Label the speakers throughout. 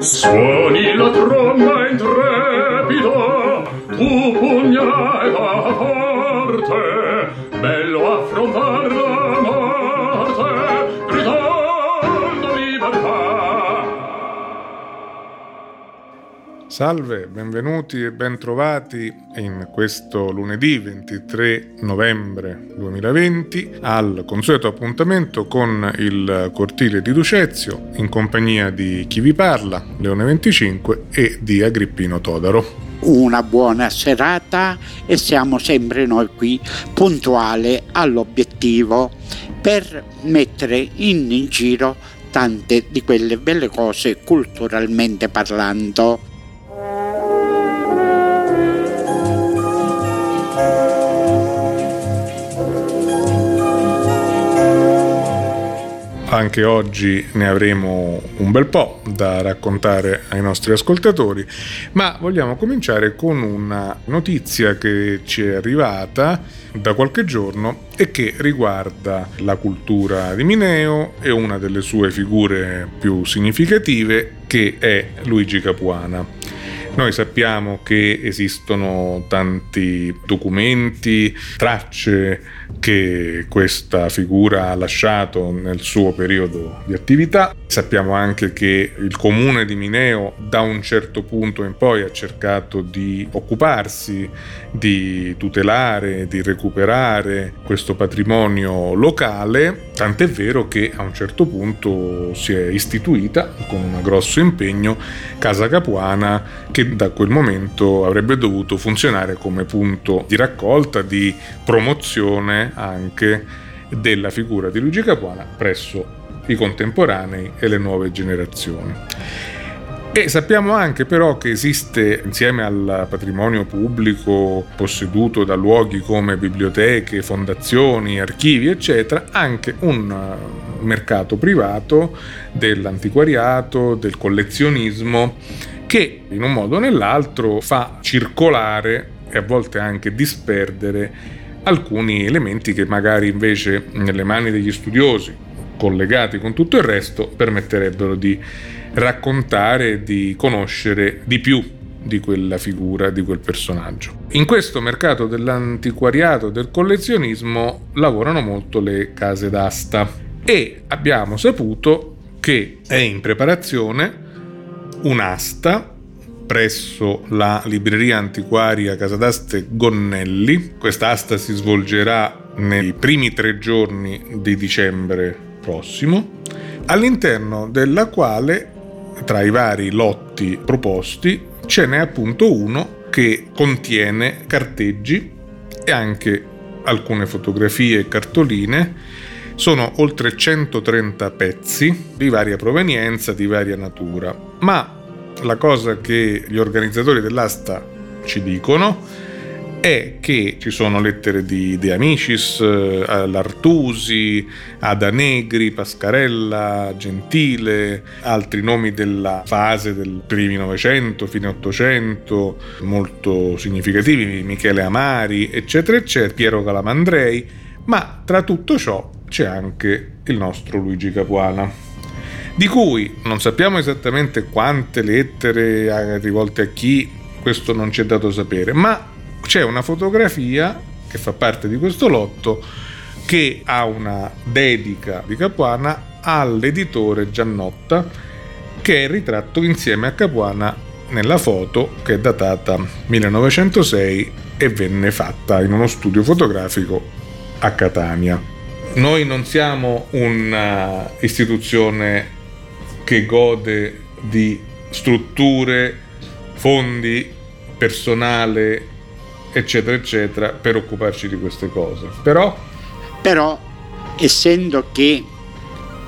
Speaker 1: Suoni la tromba e
Speaker 2: Salve, benvenuti e bentrovati in questo lunedì 23 novembre 2020 al consueto appuntamento con il cortile di Ducezio in compagnia di chi vi parla, Leone 25 e di Agrippino Todaro.
Speaker 3: Una buona serata e siamo sempre noi qui puntuali all'obiettivo per mettere in giro tante di quelle belle cose culturalmente parlando.
Speaker 2: Anche oggi ne avremo un bel po' da raccontare ai nostri ascoltatori, ma vogliamo cominciare con una notizia che ci è arrivata da qualche giorno e che riguarda la cultura di Mineo e una delle sue figure più significative che è Luigi Capuana. Noi sappiamo che esistono tanti documenti, tracce che questa figura ha lasciato nel suo periodo di attività. Sappiamo anche che il comune di Mineo da un certo punto in poi ha cercato di occuparsi, di tutelare, di recuperare questo patrimonio locale, tant'è vero che a un certo punto si è istituita con un grosso impegno Casa Capuana che da quel momento avrebbe dovuto funzionare come punto di raccolta, di promozione anche della figura di Luigi Capuana presso i contemporanei e le nuove generazioni. E sappiamo anche però che esiste, insieme al patrimonio pubblico posseduto da luoghi come biblioteche, fondazioni, archivi, eccetera, anche un uh, mercato privato dell'antiquariato, del collezionismo, che in un modo o nell'altro fa circolare e a volte anche disperdere alcuni elementi che magari invece nelle mani degli studiosi, collegati con tutto il resto, permetterebbero di raccontare, di conoscere di più di quella figura, di quel personaggio. In questo mercato dell'antiquariato e del collezionismo lavorano molto le case d'asta e abbiamo saputo che è in preparazione un'asta presso la libreria antiquaria Casa d'Aste Gonnelli. Questa asta si svolgerà nei primi tre giorni di dicembre prossimo, all'interno della quale tra i vari lotti proposti ce n'è appunto uno che contiene carteggi e anche alcune fotografie e cartoline. Sono oltre 130 pezzi di varia provenienza, di varia natura, ma la cosa che gli organizzatori dell'asta ci dicono è che ci sono lettere di De Amicis, eh, all'Artusi, Ada Negri, Pascarella, Gentile, altri nomi della fase del primi Novecento, fine Ottocento, molto significativi, Michele Amari, eccetera, eccetera, Piero Calamandrei, ma tra tutto ciò c'è anche il nostro Luigi Capuana di cui non sappiamo esattamente quante lettere rivolte a chi, questo non ci è dato sapere, ma c'è una fotografia che fa parte di questo lotto che ha una dedica di Capuana all'editore Giannotta che è ritratto insieme a Capuana nella foto che è datata 1906 e venne fatta in uno studio fotografico a Catania. Noi non siamo un'istituzione che gode di strutture, fondi, personale, eccetera, eccetera, per occuparci di queste cose. Però,
Speaker 3: Però essendo che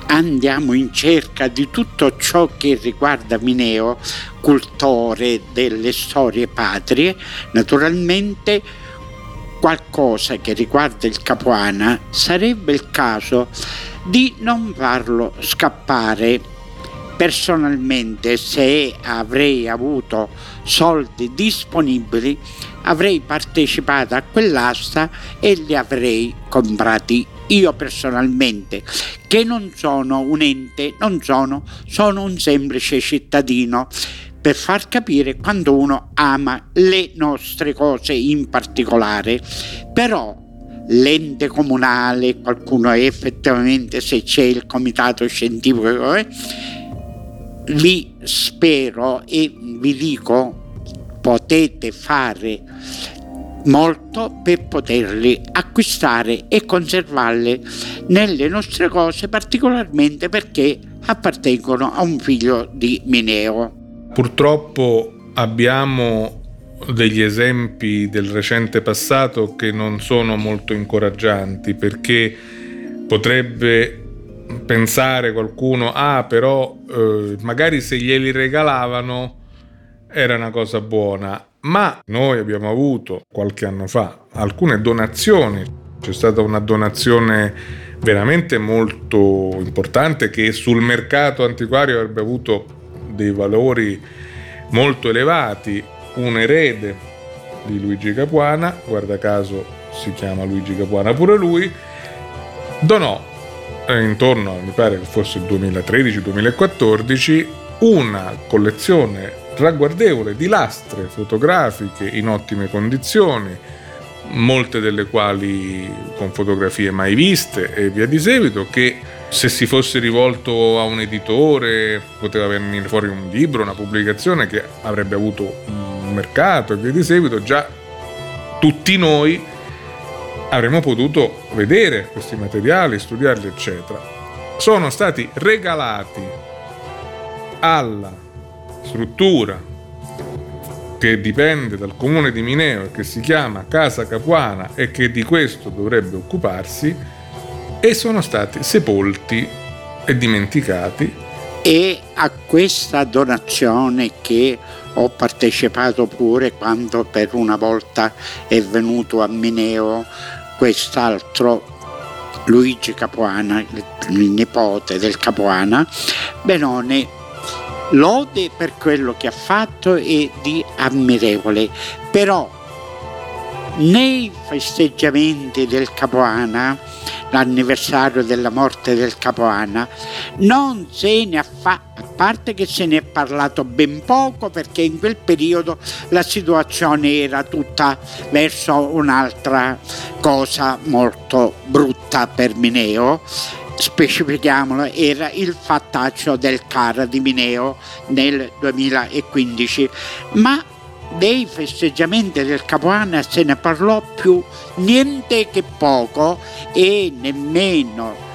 Speaker 3: andiamo in cerca di tutto ciò che riguarda Mineo, cultore delle storie patrie, naturalmente qualcosa che riguarda il Capuana sarebbe il caso di non farlo scappare personalmente se avrei avuto soldi disponibili avrei partecipato a quell'asta e li avrei comprati io personalmente, che non sono un ente, non sono, sono un semplice cittadino per far capire quando uno ama le nostre cose in particolare, però l'ente comunale, qualcuno effettivamente se c'è il comitato scientifico, eh, vi spero e vi dico potete fare molto per poterli acquistare e conservarli nelle nostre cose, particolarmente perché appartengono a un figlio di Mineo.
Speaker 2: Purtroppo abbiamo degli esempi del recente passato che non sono molto incoraggianti perché potrebbe pensare qualcuno, ah però eh, magari se glieli regalavano era una cosa buona, ma noi abbiamo avuto qualche anno fa alcune donazioni, c'è stata una donazione veramente molto importante che sul mercato antiquario avrebbe avuto dei valori molto elevati, un erede di Luigi Capuana, guarda caso si chiama Luigi Capuana pure lui, donò eh, intorno, mi pare il 2013-2014, una collezione ragguardevole di lastre fotografiche in ottime condizioni, molte delle quali con fotografie mai viste e via di seguito, che se si fosse rivolto a un editore poteva venire fuori un libro, una pubblicazione che avrebbe avuto un mercato e via di seguito, già tutti noi avremmo potuto vedere questi materiali, studiarli, eccetera. Sono stati regalati alla struttura che dipende dal comune di Mineo e che si chiama Casa Capuana e che di questo dovrebbe occuparsi e sono stati sepolti e dimenticati.
Speaker 3: E a questa donazione che ho partecipato pure quando per una volta è venuto a Mineo quest'altro Luigi Capuana, il nipote del Capuana, Benone lode per quello che ha fatto e di ammirevole, però nei festeggiamenti del Capuana, l'anniversario della morte del Capuana, non se ne fatto, a parte che se ne è parlato ben poco perché in quel periodo la situazione era tutta verso un'altra cosa molto brutta per Mineo. Specifichiamolo, era il fattaccio del CAR di Mineo nel 2015, ma dei festeggiamenti del Capoanno se ne parlò più niente che poco e nemmeno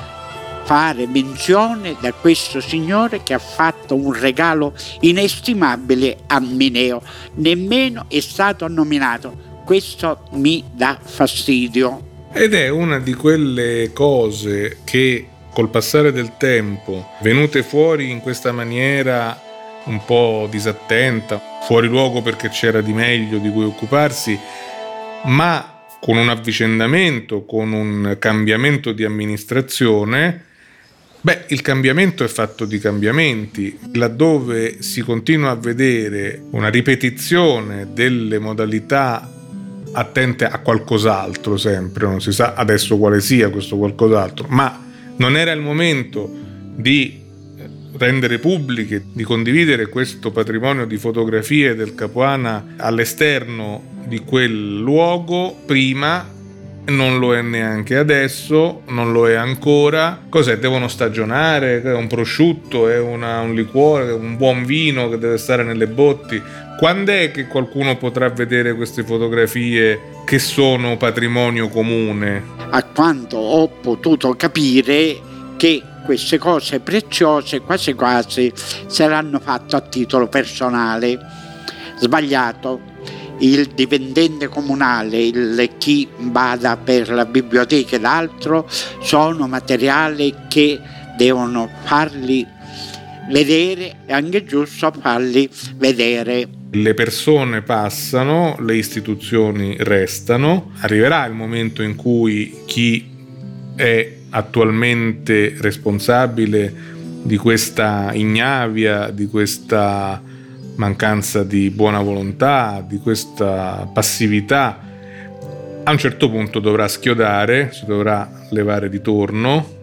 Speaker 3: fare menzione da questo signore che ha fatto un regalo inestimabile a Mineo, nemmeno è stato nominato. Questo mi dà fastidio.
Speaker 2: Ed è una di quelle cose che col passare del tempo, venute fuori in questa maniera un po' disattenta, fuori luogo perché c'era di meglio di cui occuparsi, ma con un avvicendamento, con un cambiamento di amministrazione, beh, il cambiamento è fatto di cambiamenti, laddove si continua a vedere una ripetizione delle modalità attente a qualcos'altro sempre, non si sa adesso quale sia questo qualcos'altro, ma non era il momento di rendere pubbliche, di condividere questo patrimonio di fotografie del Capuana all'esterno di quel luogo prima non lo è neanche adesso, non lo è ancora. Cos'è? Devono stagionare? È un prosciutto, è una, un liquore, un buon vino che deve stare nelle botti. Quando è che qualcuno potrà vedere queste fotografie che sono patrimonio comune?
Speaker 3: A quanto ho potuto capire che queste cose preziose quasi quasi saranno fatte a titolo personale. Sbagliato il dipendente comunale, il, chi vada per la biblioteca ed altro, sono materiali che devono farli vedere, è anche giusto farli vedere.
Speaker 2: Le persone passano, le istituzioni restano, arriverà il momento in cui chi è attualmente responsabile di questa ignavia, di questa mancanza di buona volontà, di questa passività, A un certo punto dovrà schiodare, si dovrà levare di torno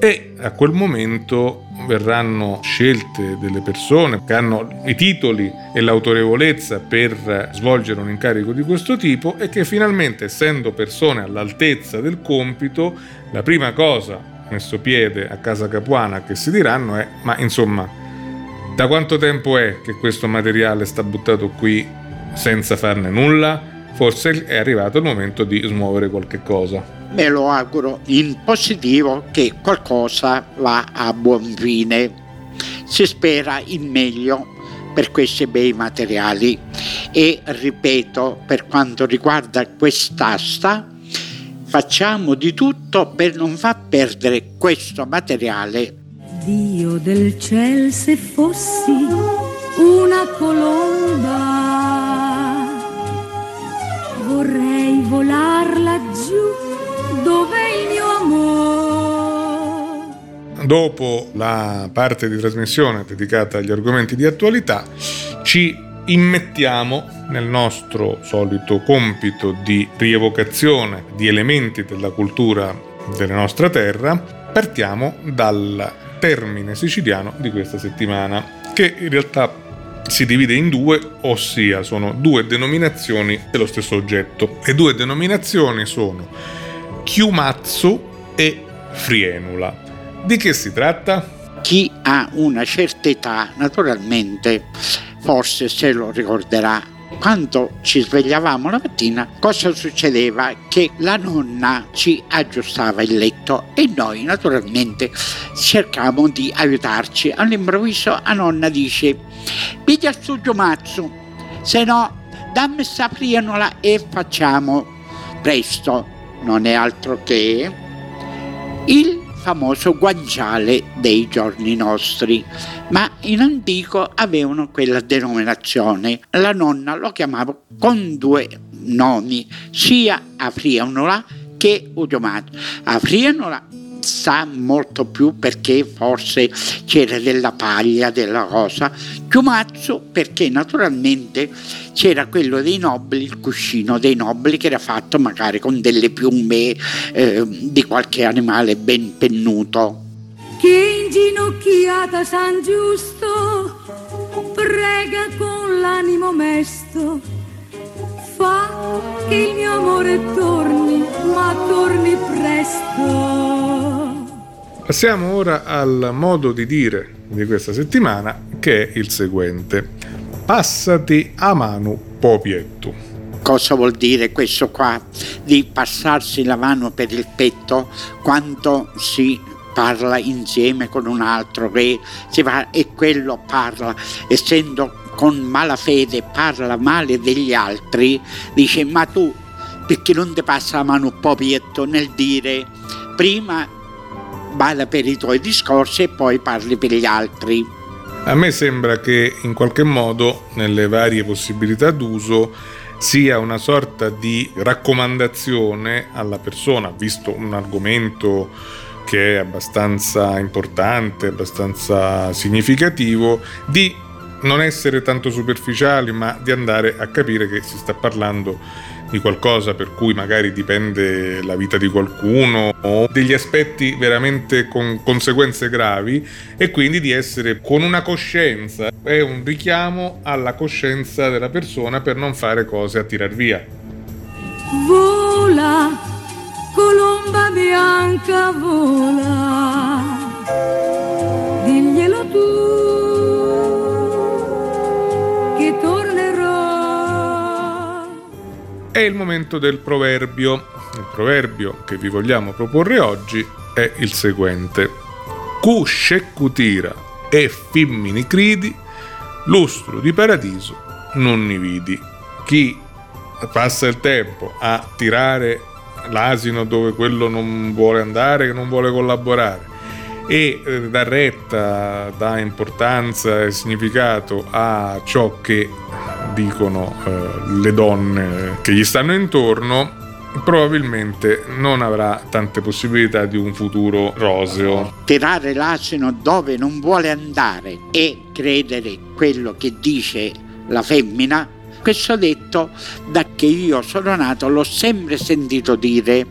Speaker 2: e a quel momento verranno scelte delle persone che hanno i titoli e l'autorevolezza per svolgere un incarico di questo tipo e che finalmente, essendo persone all'altezza del compito, la prima cosa messo piede a casa capuana che si diranno è ma insomma da quanto tempo è che questo materiale sta buttato qui senza farne nulla? Forse è arrivato il momento di smuovere qualche cosa
Speaker 3: me lo auguro in positivo che qualcosa va a buon fine. Si spera in meglio per questi bei materiali e ripeto per quanto riguarda quest'asta facciamo di tutto per non far perdere questo materiale.
Speaker 4: Dio del ciel se fossi una colomba vorrei volar laggiù dov'è il mio amore?
Speaker 2: Dopo la parte di trasmissione dedicata agli argomenti di attualità, ci immettiamo nel nostro solito compito di rievocazione di elementi della cultura della nostra terra. Partiamo dal termine siciliano di questa settimana, che in realtà si divide in due, ossia sono due denominazioni dello stesso oggetto. Le due denominazioni sono Chiumatsu e Frienula. Di che si tratta?
Speaker 3: Chi ha una certa età, naturalmente, forse se lo ricorderà. Quando ci svegliavamo la mattina, cosa succedeva? Che la nonna ci aggiustava il letto e noi naturalmente cercavamo di aiutarci. All'improvviso la nonna dice, piglia sto giomazzo, se no dammi sta frienola e facciamo presto non è altro che il famoso guanciale dei giorni nostri, ma in antico avevano quella denominazione. La nonna lo chiamava con due nomi, sia Afrianola che Udiomato. Afrianola sa molto più perché forse c'era della paglia, della cosa, Chiumazzo perché naturalmente c'era quello dei nobili, il cuscino dei nobili che era fatto magari con delle piume eh, di qualche animale ben pennuto.
Speaker 4: Che inginocchiata San Giusto prega con l'animo mesto fa che il mio amore torni, ma torni presto.
Speaker 2: Passiamo ora al modo di dire di questa settimana che è il seguente. Passati a mano popietto.
Speaker 3: Cosa vuol dire questo qua di passarsi la mano per il petto quando si parla insieme con un altro che si va e quello parla essendo con malafede parla male degli altri dice ma tu perché non ti passa la mano popietto nel dire prima bada per i tuoi discorsi e poi parli per gli altri.
Speaker 2: A me sembra che in qualche modo, nelle varie possibilità d'uso, sia una sorta di raccomandazione alla persona, visto un argomento che è abbastanza importante, abbastanza significativo, di non essere tanto superficiali, ma di andare a capire che si sta parlando di qualcosa per cui magari dipende la vita di qualcuno o degli aspetti veramente con conseguenze gravi e quindi di essere con una coscienza. È un richiamo alla coscienza della persona per non fare cose a tirar via.
Speaker 4: Vola, colomba bianca, vola. Diglielo tu
Speaker 2: È il momento del proverbio. Il proverbio che vi vogliamo proporre oggi è il seguente. Cu scecutira e fimmini cridi, lustro di paradiso non ne vidi. Chi passa il tempo a tirare l'asino dove quello non vuole andare, che non vuole collaborare, e eh, dà retta, dà importanza e significato a ciò che dicono eh, le donne che gli stanno intorno, probabilmente non avrà tante possibilità di un futuro roseo.
Speaker 3: Tirare l'asino dove non vuole andare e credere quello che dice la femmina Questo detto, da che io sono nato, l'ho sempre sentito dire,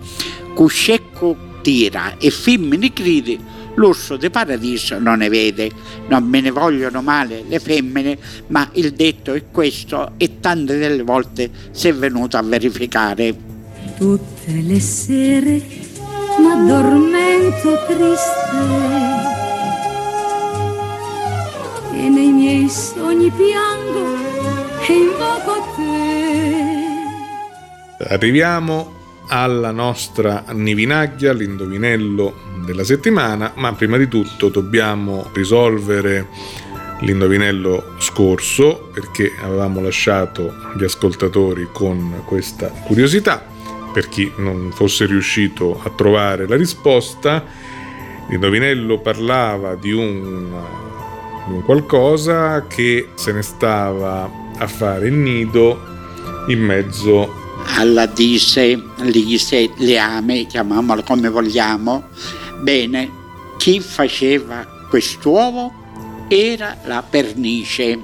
Speaker 3: cuscecco tira e femmine cridi, l'orso di paradiso non ne vede. Non me ne vogliono male le femmine, ma il detto è questo e tante delle volte si è venuto a verificare.
Speaker 4: Tutte le sere m'addormento triste e nei miei sogni piango e invoco te.
Speaker 2: Arriviamo alla nostra Nivinaglia, l'indovinello della settimana, ma prima di tutto dobbiamo risolvere l'indovinello scorso perché avevamo lasciato gli ascoltatori con questa curiosità. Per chi non fosse riuscito a trovare la risposta, l'indovinello parlava di un un qualcosa che se ne stava a fare il nido in mezzo
Speaker 3: alla dise, lise, leame, chiamiamolo come vogliamo. Bene, chi faceva quest'uovo era la pernice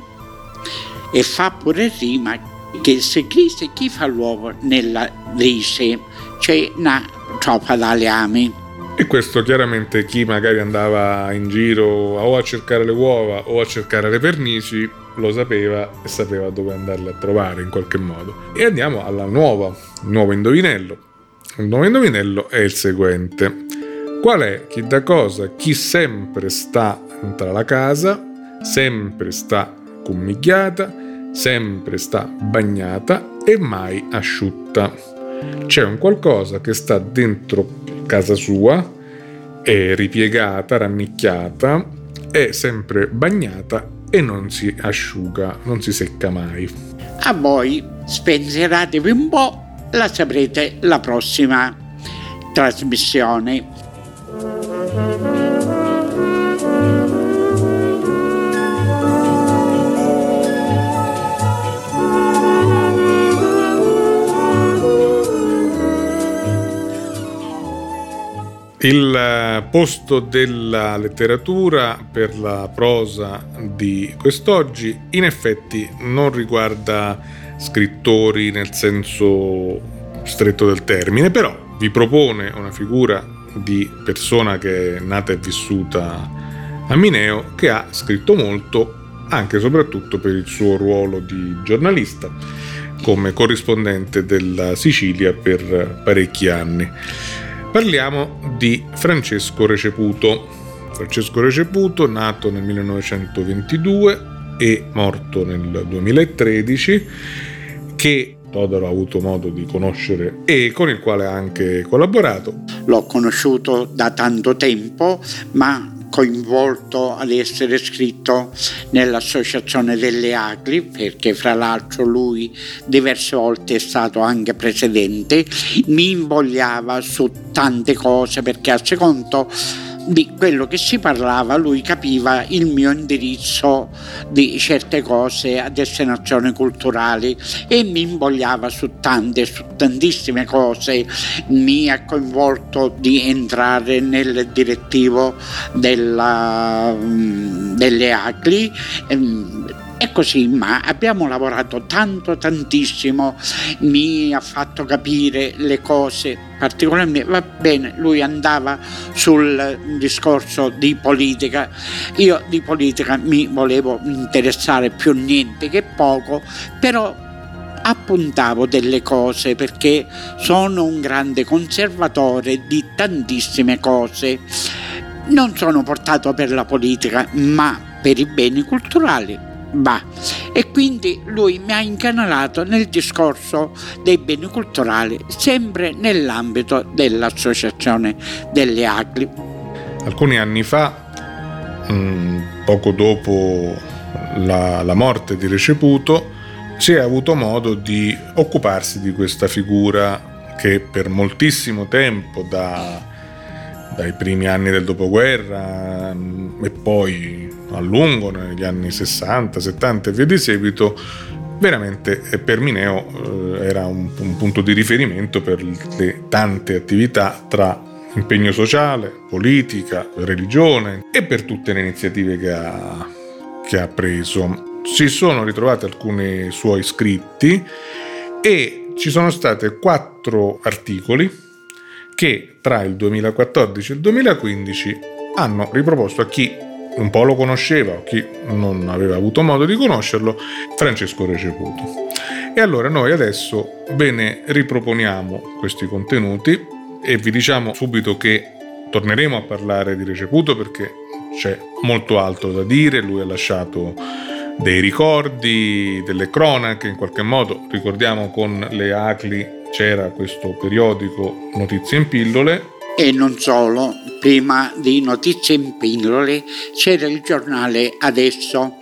Speaker 3: e fa pure rima che se chi, se chi fa l'uovo nella lise c'è una troppa da leame
Speaker 2: e questo chiaramente chi magari andava in giro o a cercare le uova o a cercare le pernici lo sapeva e sapeva dove andarle a trovare in qualche modo. E andiamo alla nuova, nuovo indovinello. Il nuovo indovinello è il seguente. Qual è chi da cosa, chi sempre sta tra la casa, sempre sta commigliata, sempre sta bagnata e mai asciutta? C'è un qualcosa che sta dentro casa sua, è ripiegata, rannicchiata, è sempre bagnata e non si asciuga, non si secca mai.
Speaker 3: A voi spensieratevi un po', la saprete la prossima trasmissione.
Speaker 2: Il posto della letteratura per la prosa di quest'oggi in effetti non riguarda scrittori nel senso stretto del termine, però vi propone una figura di persona che è nata e vissuta a Mineo che ha scritto molto anche e soprattutto per il suo ruolo di giornalista come corrispondente della Sicilia per parecchi anni. Parliamo di Francesco Receputo. Francesco Receputo, nato nel 1922 e morto nel 2013, che Todaro ha avuto modo di conoscere e con il quale ha anche collaborato.
Speaker 3: L'ho conosciuto da tanto tempo, ma coinvolto ad essere scritto nell'associazione delle Agli, perché fra l'altro lui diverse volte è stato anche presidente, mi invogliava su tante cose perché a secondo di quello che si parlava lui capiva il mio indirizzo di certe cose a destinazioni culturali e mi invogliava su tante, su tantissime cose, mi ha coinvolto di entrare nel direttivo della, mm, delle ACLI è così, ma abbiamo lavorato tanto, tantissimo, mi ha fatto capire le cose particolarmente, va bene, lui andava sul discorso di politica, io di politica mi volevo interessare più niente che poco, però appuntavo delle cose perché sono un grande conservatore di tantissime cose. Non sono portato per la politica, ma per i beni culturali va. E quindi lui mi ha incanalato nel discorso dei beni culturali, sempre nell'ambito dell'associazione delle Agli.
Speaker 2: Alcuni anni fa, mm, poco dopo la, la morte di Receputo, si è avuto modo di occuparsi di questa figura che per moltissimo tempo, da, dai primi anni del dopoguerra mm, e poi a lungo negli anni 60, 70 e via di seguito, veramente eh, per Mineo eh, era un, un punto di riferimento per le tante attività tra impegno sociale, politica, religione e per tutte le iniziative che ha, che ha preso. si sono ritrovati alcuni suoi scritti e ci sono stati quattro articoli che tra il 2014 e il 2015 hanno riproposto a chi un po' lo conosceva o chi non aveva avuto modo di conoscerlo, Francesco Receputo. E allora noi adesso ve ne riproponiamo questi contenuti e vi diciamo subito che torneremo a parlare di Receputo perché c'è molto altro da dire, lui ha lasciato dei ricordi, delle cronache in qualche modo, ricordiamo con le ACLI c'era questo periodico Notizie in pillole
Speaker 3: e non solo, prima di Notizie in pillole c'era il giornale Adesso.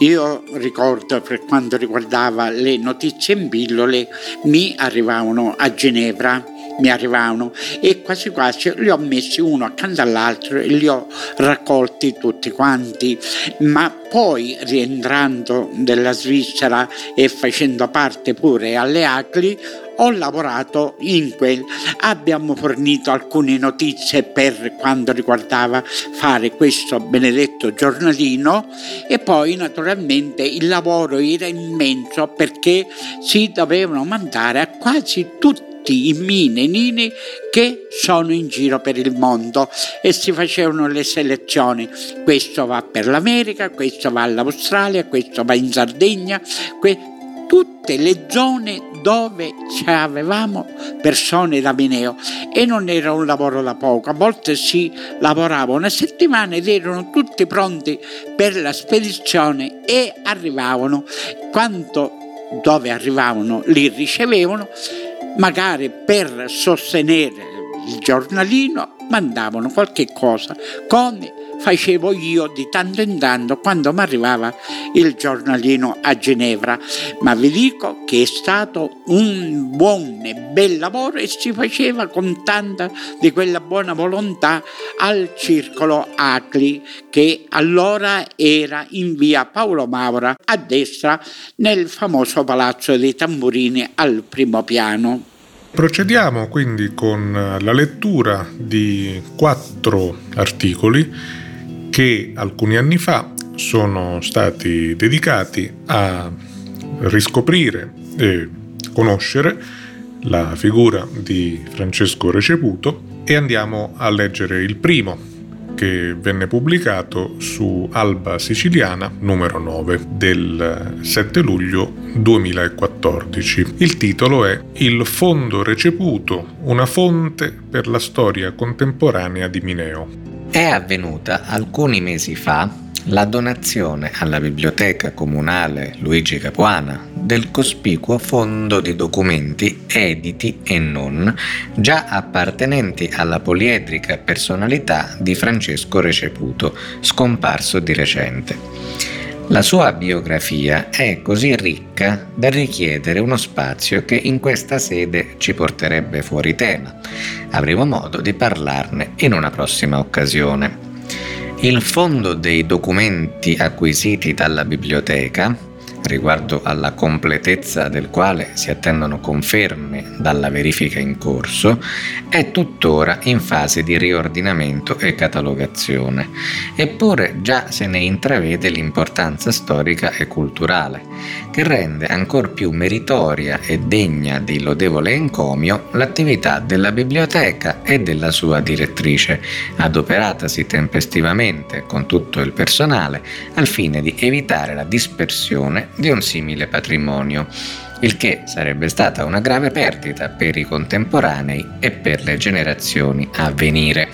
Speaker 3: Io ricordo per quanto riguardava le notizie in pillole mi arrivavano a Ginevra mi arrivavano. E quasi quasi li ho messi uno accanto all'altro e li ho raccolti tutti quanti, ma poi rientrando dalla Svizzera e facendo parte pure alle ACLI ho lavorato in quel, abbiamo fornito alcune notizie per quanto riguardava fare questo benedetto giornalino e poi naturalmente il lavoro era immenso perché si dovevano mandare a quasi tutti tutti i mini nini che sono in giro per il mondo e si facevano le selezioni. Questo va per l'America, questo va all'Australia, questo va in Sardegna, que- tutte le zone dove avevamo persone da Mineo e non era un lavoro da poco, a volte si lavorava una settimana ed erano tutti pronti per la spedizione e arrivavano, quando dove arrivavano li ricevevano magari per sostenere il giornalino mandavano qualche cosa, come facevo io di tanto in tanto quando mi arrivava il giornalino a Ginevra. Ma vi dico che è stato un buon e bel lavoro e si faceva con tanta di quella buona volontà al circolo Acli che allora era in via Paolo Maura a destra nel famoso palazzo dei tamburini al primo piano.
Speaker 2: Procediamo quindi con la lettura di quattro articoli che alcuni anni fa sono stati dedicati a riscoprire e conoscere la figura di Francesco Receputo e andiamo a leggere il primo che venne pubblicato su Alba Siciliana numero 9 del 7 luglio 2014. Il titolo è Il fondo receputo, una fonte per la storia contemporanea di Mineo.
Speaker 5: È avvenuta alcuni mesi fa la donazione alla Biblioteca Comunale Luigi Capuana del cospicuo fondo di documenti editi e non, già appartenenti alla poliedrica personalità di Francesco Receputo, scomparso di recente. La sua biografia è così ricca da richiedere uno spazio che in questa sede ci porterebbe fuori tema. Avremo modo di parlarne in una prossima occasione. Il fondo dei documenti acquisiti dalla biblioteca riguardo alla completezza del quale si attendono conferme dalla verifica in corso, è tuttora in fase di riordinamento e catalogazione, eppure già se ne intravede l'importanza storica e culturale, che rende ancor più meritoria e degna di lodevole encomio l'attività della biblioteca e della sua direttrice, adoperatasi tempestivamente con tutto il personale al fine di evitare la dispersione di un simile patrimonio, il che sarebbe stata una grave perdita per i contemporanei e per le generazioni a venire.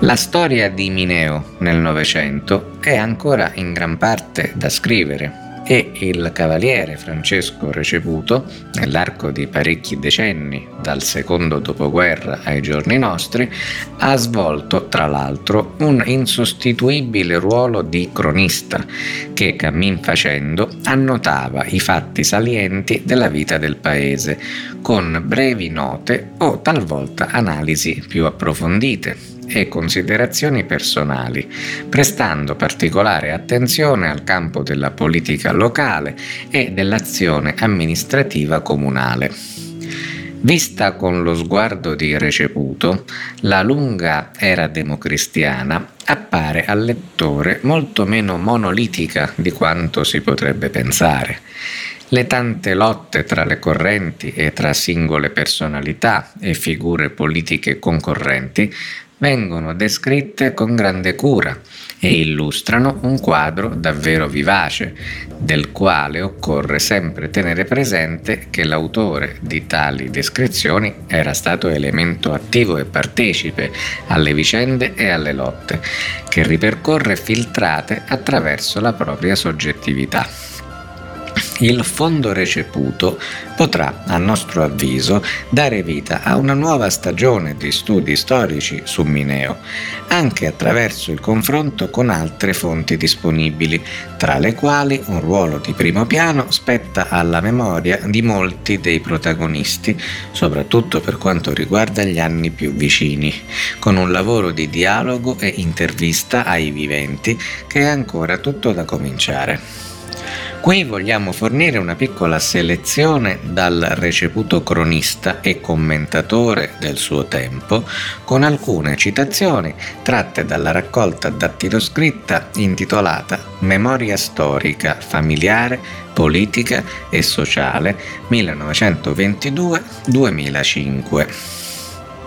Speaker 5: La storia di Mineo nel Novecento è ancora in gran parte da scrivere e il cavaliere Francesco Receputo, nell'arco di parecchi decenni, dal secondo dopoguerra ai giorni nostri, ha svolto tra l'altro un insostituibile ruolo di cronista che, cammin facendo, annotava i fatti salienti della vita del paese, con brevi note o talvolta analisi più approfondite e considerazioni personali, prestando particolare attenzione al campo della politica locale e dell'azione amministrativa comunale. Vista con lo sguardo di Receputo, la lunga era democristiana appare al lettore molto meno monolitica di quanto si potrebbe pensare. Le tante lotte tra le correnti e tra singole personalità e figure politiche concorrenti vengono descritte con grande cura e illustrano un quadro davvero vivace, del quale occorre sempre tenere presente che l'autore di tali descrizioni era stato elemento attivo e partecipe alle vicende e alle lotte, che ripercorre filtrate attraverso la propria soggettività il fondo receputo potrà, a nostro avviso, dare vita a una nuova stagione di studi storici su Mineo, anche attraverso il confronto con altre fonti disponibili, tra le quali un ruolo di primo piano spetta alla memoria di molti dei protagonisti, soprattutto per quanto riguarda gli anni più vicini, con un lavoro di dialogo e intervista ai viventi che è ancora tutto da cominciare. Qui vogliamo fornire una piccola selezione dal receputo cronista e commentatore del suo tempo, con alcune citazioni tratte dalla raccolta dattiloscritta intitolata Memoria storica, familiare, politica e sociale 1922-2005.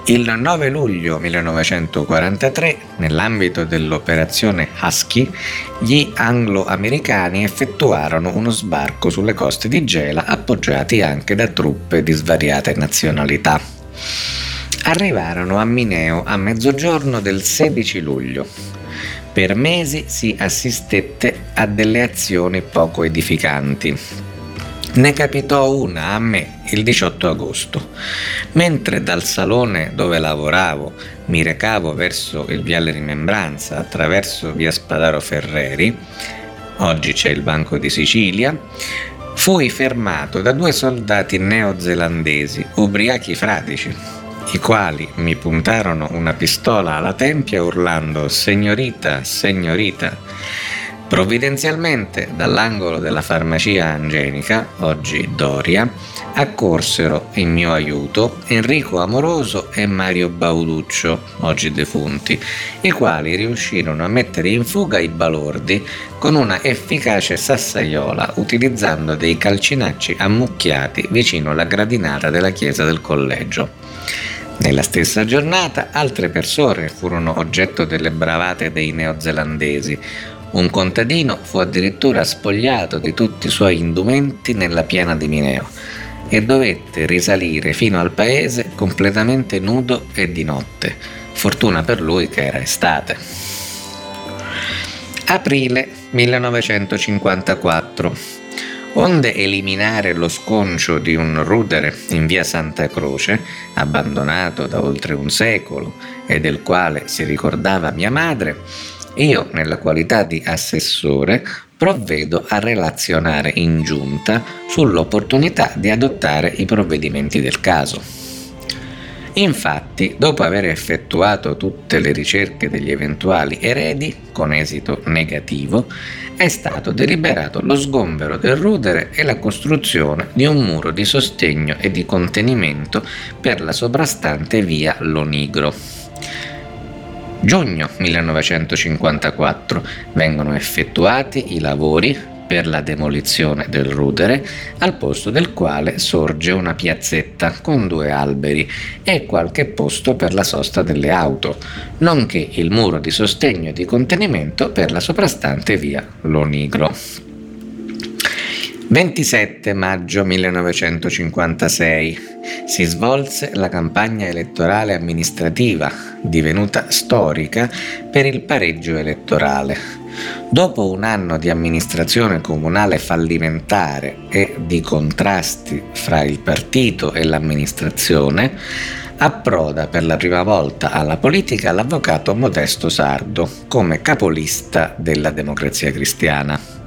Speaker 5: Il 9 luglio 1943, nell'ambito dell'operazione Husky, gli anglo-americani effettuarono uno sbarco sulle coste di Gela appoggiati anche da truppe di svariate nazionalità. Arrivarono a Mineo a mezzogiorno del 16 luglio. Per mesi si assistette a delle azioni poco edificanti, ne capitò una a me il 18 agosto. Mentre dal salone dove lavoravo mi recavo verso il Viale Rimembranza attraverso via Spadaro Ferreri, oggi c'è il Banco di Sicilia, fui fermato da due soldati neozelandesi, ubriachi fradici, i quali mi puntarono una pistola alla tempia urlando Signorita, signorita Provvidenzialmente, dall'angolo della farmacia Angenica, oggi Doria, accorsero in mio aiuto Enrico Amoroso e Mario Bauduccio, oggi defunti, i quali riuscirono a mettere in fuga i balordi con una efficace sassaiola utilizzando dei calcinacci ammucchiati vicino alla gradinata della chiesa del collegio. Nella stessa giornata altre persone furono oggetto delle bravate dei neozelandesi, un contadino fu addirittura spogliato di tutti i suoi indumenti nella piana di Mineo e dovette risalire fino al paese completamente nudo e di notte. Fortuna per lui che era estate. Aprile 1954. Onde eliminare lo sconcio di un rudere in via Santa Croce, abbandonato da oltre un secolo e del quale si ricordava mia madre, io, nella qualità di assessore, provvedo a relazionare in giunta sull'opportunità di adottare i provvedimenti del caso. Infatti, dopo aver effettuato tutte le ricerche degli eventuali eredi, con esito negativo, è stato deliberato lo sgombero del rudere e la costruzione di un muro di sostegno e di contenimento per la soprastante via Lonigro. Giugno 1954 vengono effettuati i lavori per la demolizione del rudere, al posto del quale sorge una piazzetta con due alberi e qualche posto per la sosta delle auto, nonché il muro di sostegno e di contenimento per la soprastante via Lonigro. 27 maggio 1956 si svolse la campagna elettorale amministrativa, divenuta storica, per il pareggio elettorale. Dopo un anno di amministrazione comunale fallimentare e di contrasti fra il partito e l'amministrazione, approda per la prima volta alla politica l'avvocato Modesto Sardo come capolista della democrazia cristiana.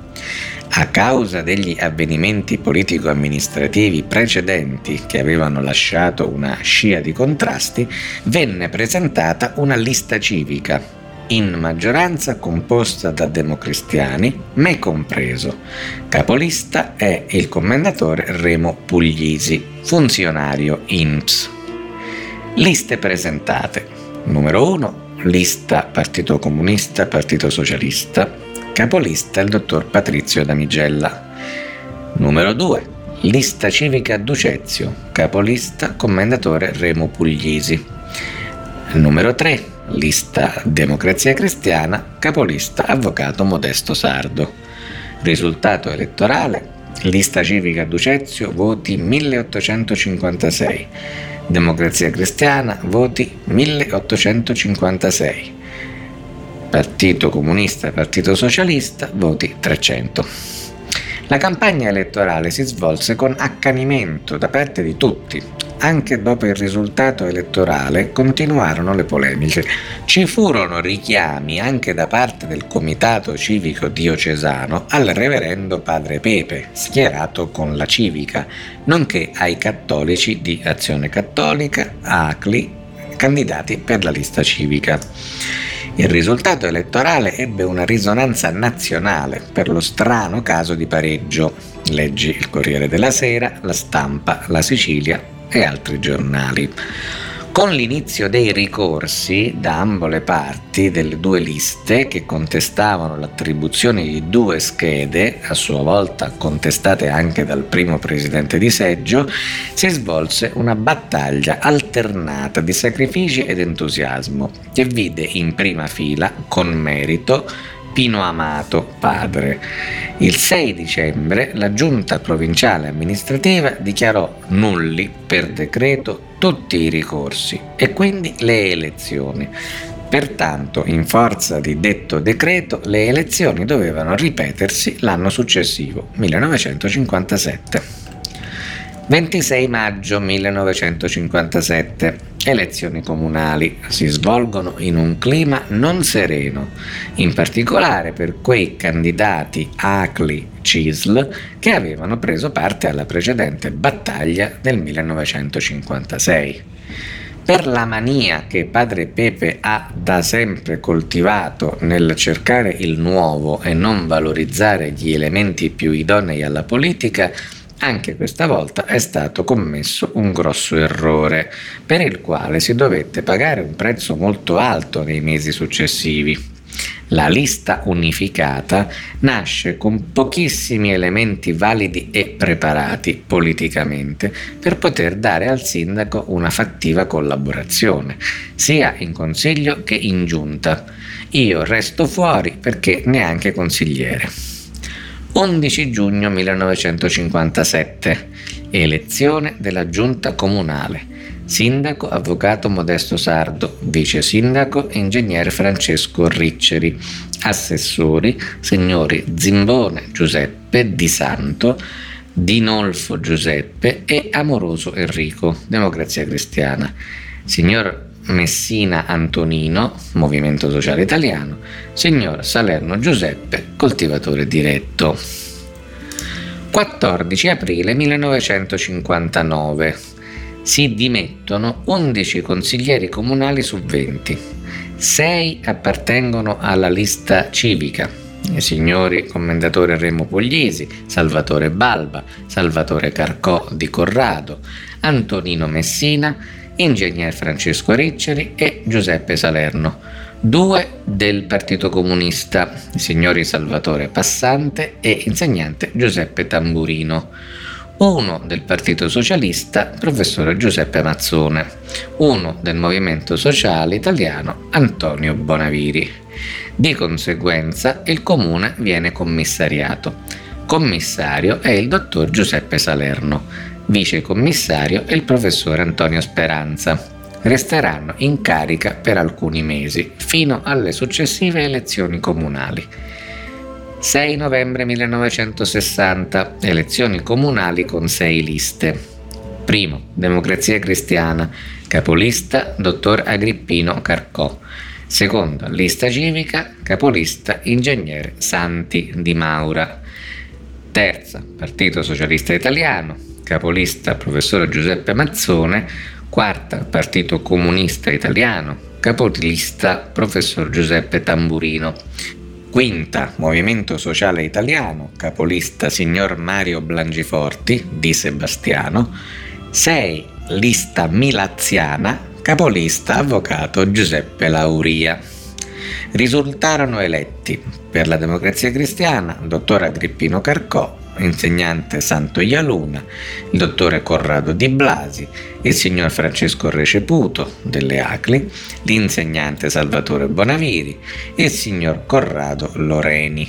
Speaker 5: A causa degli avvenimenti politico-amministrativi precedenti che avevano lasciato una scia di contrasti, venne presentata una lista civica in maggioranza composta da democristiani, me compreso. Capolista è il commendatore Remo Puglisi, funzionario INPS. Liste presentate. Numero 1. Lista Partito Comunista, Partito Socialista. Capolista il dottor Patrizio Damigella. Numero 2. Lista civica Ducezio, capolista commendatore Remo Puglisi. Numero 3. Lista Democrazia Cristiana, capolista avvocato Modesto Sardo. Risultato elettorale. Lista civica Ducezio, voti 1856. Democrazia Cristiana, voti 1856. Partito Comunista, Partito Socialista, voti 300. La campagna elettorale si svolse con accanimento da parte di tutti. Anche dopo il risultato elettorale continuarono le polemiche. Ci furono richiami anche da parte del Comitato Civico Diocesano al reverendo padre Pepe, schierato con la civica, nonché ai cattolici di Azione Cattolica, ACLI, candidati per la lista civica. Il risultato elettorale ebbe una risonanza nazionale per lo strano caso di pareggio. Leggi il Corriere della Sera, La Stampa, La Sicilia e altri giornali. Con l'inizio dei ricorsi da ambo le parti delle due liste che contestavano l'attribuzione di due schede, a sua volta contestate anche dal primo presidente di seggio, si svolse una battaglia alternata di sacrifici ed entusiasmo che vide in prima fila, con merito, Pino Amato, padre. Il 6 dicembre la giunta provinciale amministrativa dichiarò nulli per decreto tutti i ricorsi e quindi le elezioni. Pertanto, in forza di detto decreto, le elezioni dovevano ripetersi l'anno successivo, 1957. 26 maggio 1957. Elezioni comunali si svolgono in un clima non sereno, in particolare per quei candidati ACLI-CISL che avevano preso parte alla precedente battaglia del 1956. Per la mania che padre Pepe ha da sempre coltivato nel cercare il nuovo e non valorizzare gli elementi più idonei alla politica, anche questa volta è stato commesso un grosso errore, per il quale si dovette pagare un prezzo molto alto nei mesi successivi. La lista unificata nasce con pochissimi elementi validi e preparati politicamente per poter dare al sindaco una fattiva collaborazione, sia in consiglio che in giunta. Io resto fuori perché neanche consigliere. 11 giugno 1957, elezione della giunta comunale. Sindaco avvocato Modesto Sardo, vice sindaco ingegnere Francesco Ricceri, assessori signori Zimbone Giuseppe Di Santo, Dinolfo Giuseppe e Amoroso Enrico, Democrazia Cristiana. Signor Messina Antonino, Movimento Sociale Italiano, signor Salerno Giuseppe, coltivatore diretto. 14 aprile 1959. Si dimettono 11 consiglieri comunali su 20. 6 appartengono alla lista civica. I signori commendatore Remo Puglisi, Salvatore Balba, Salvatore Carcò di Corrado, Antonino Messina Ingegner Francesco Ricceri e Giuseppe Salerno, due del Partito Comunista, signori Salvatore Passante e insegnante Giuseppe Tamburino, uno del Partito Socialista, professore Giuseppe Mazzone, uno del Movimento Sociale Italiano, Antonio Bonaviri. Di conseguenza il comune viene commissariato. Commissario è il dottor Giuseppe Salerno vice commissario e il professore Antonio Speranza. Resteranno in carica per alcuni mesi, fino alle successive elezioni comunali. 6 novembre 1960, elezioni comunali con sei liste. Primo, Democrazia Cristiana, capolista dottor Agrippino Carcò. Seconda, lista civica, capolista ingegnere Santi di Maura. Terza, Partito Socialista Italiano, capolista professor Giuseppe Mazzone, quarta Partito Comunista Italiano, capolista professor Giuseppe Tamburino. Quinta, Movimento Sociale Italiano, capolista signor Mario Blangiforti di Sebastiano. 6. Lista Milaziana, capolista avvocato Giuseppe Lauria. Risultarono eletti per la democrazia cristiana dottor Agrippino Carcò, insegnante Santo Ialuna, il dottore Corrado Di Blasi, il signor Francesco Receputo delle Acli, l'insegnante Salvatore Bonaviri e il signor Corrado Loreni.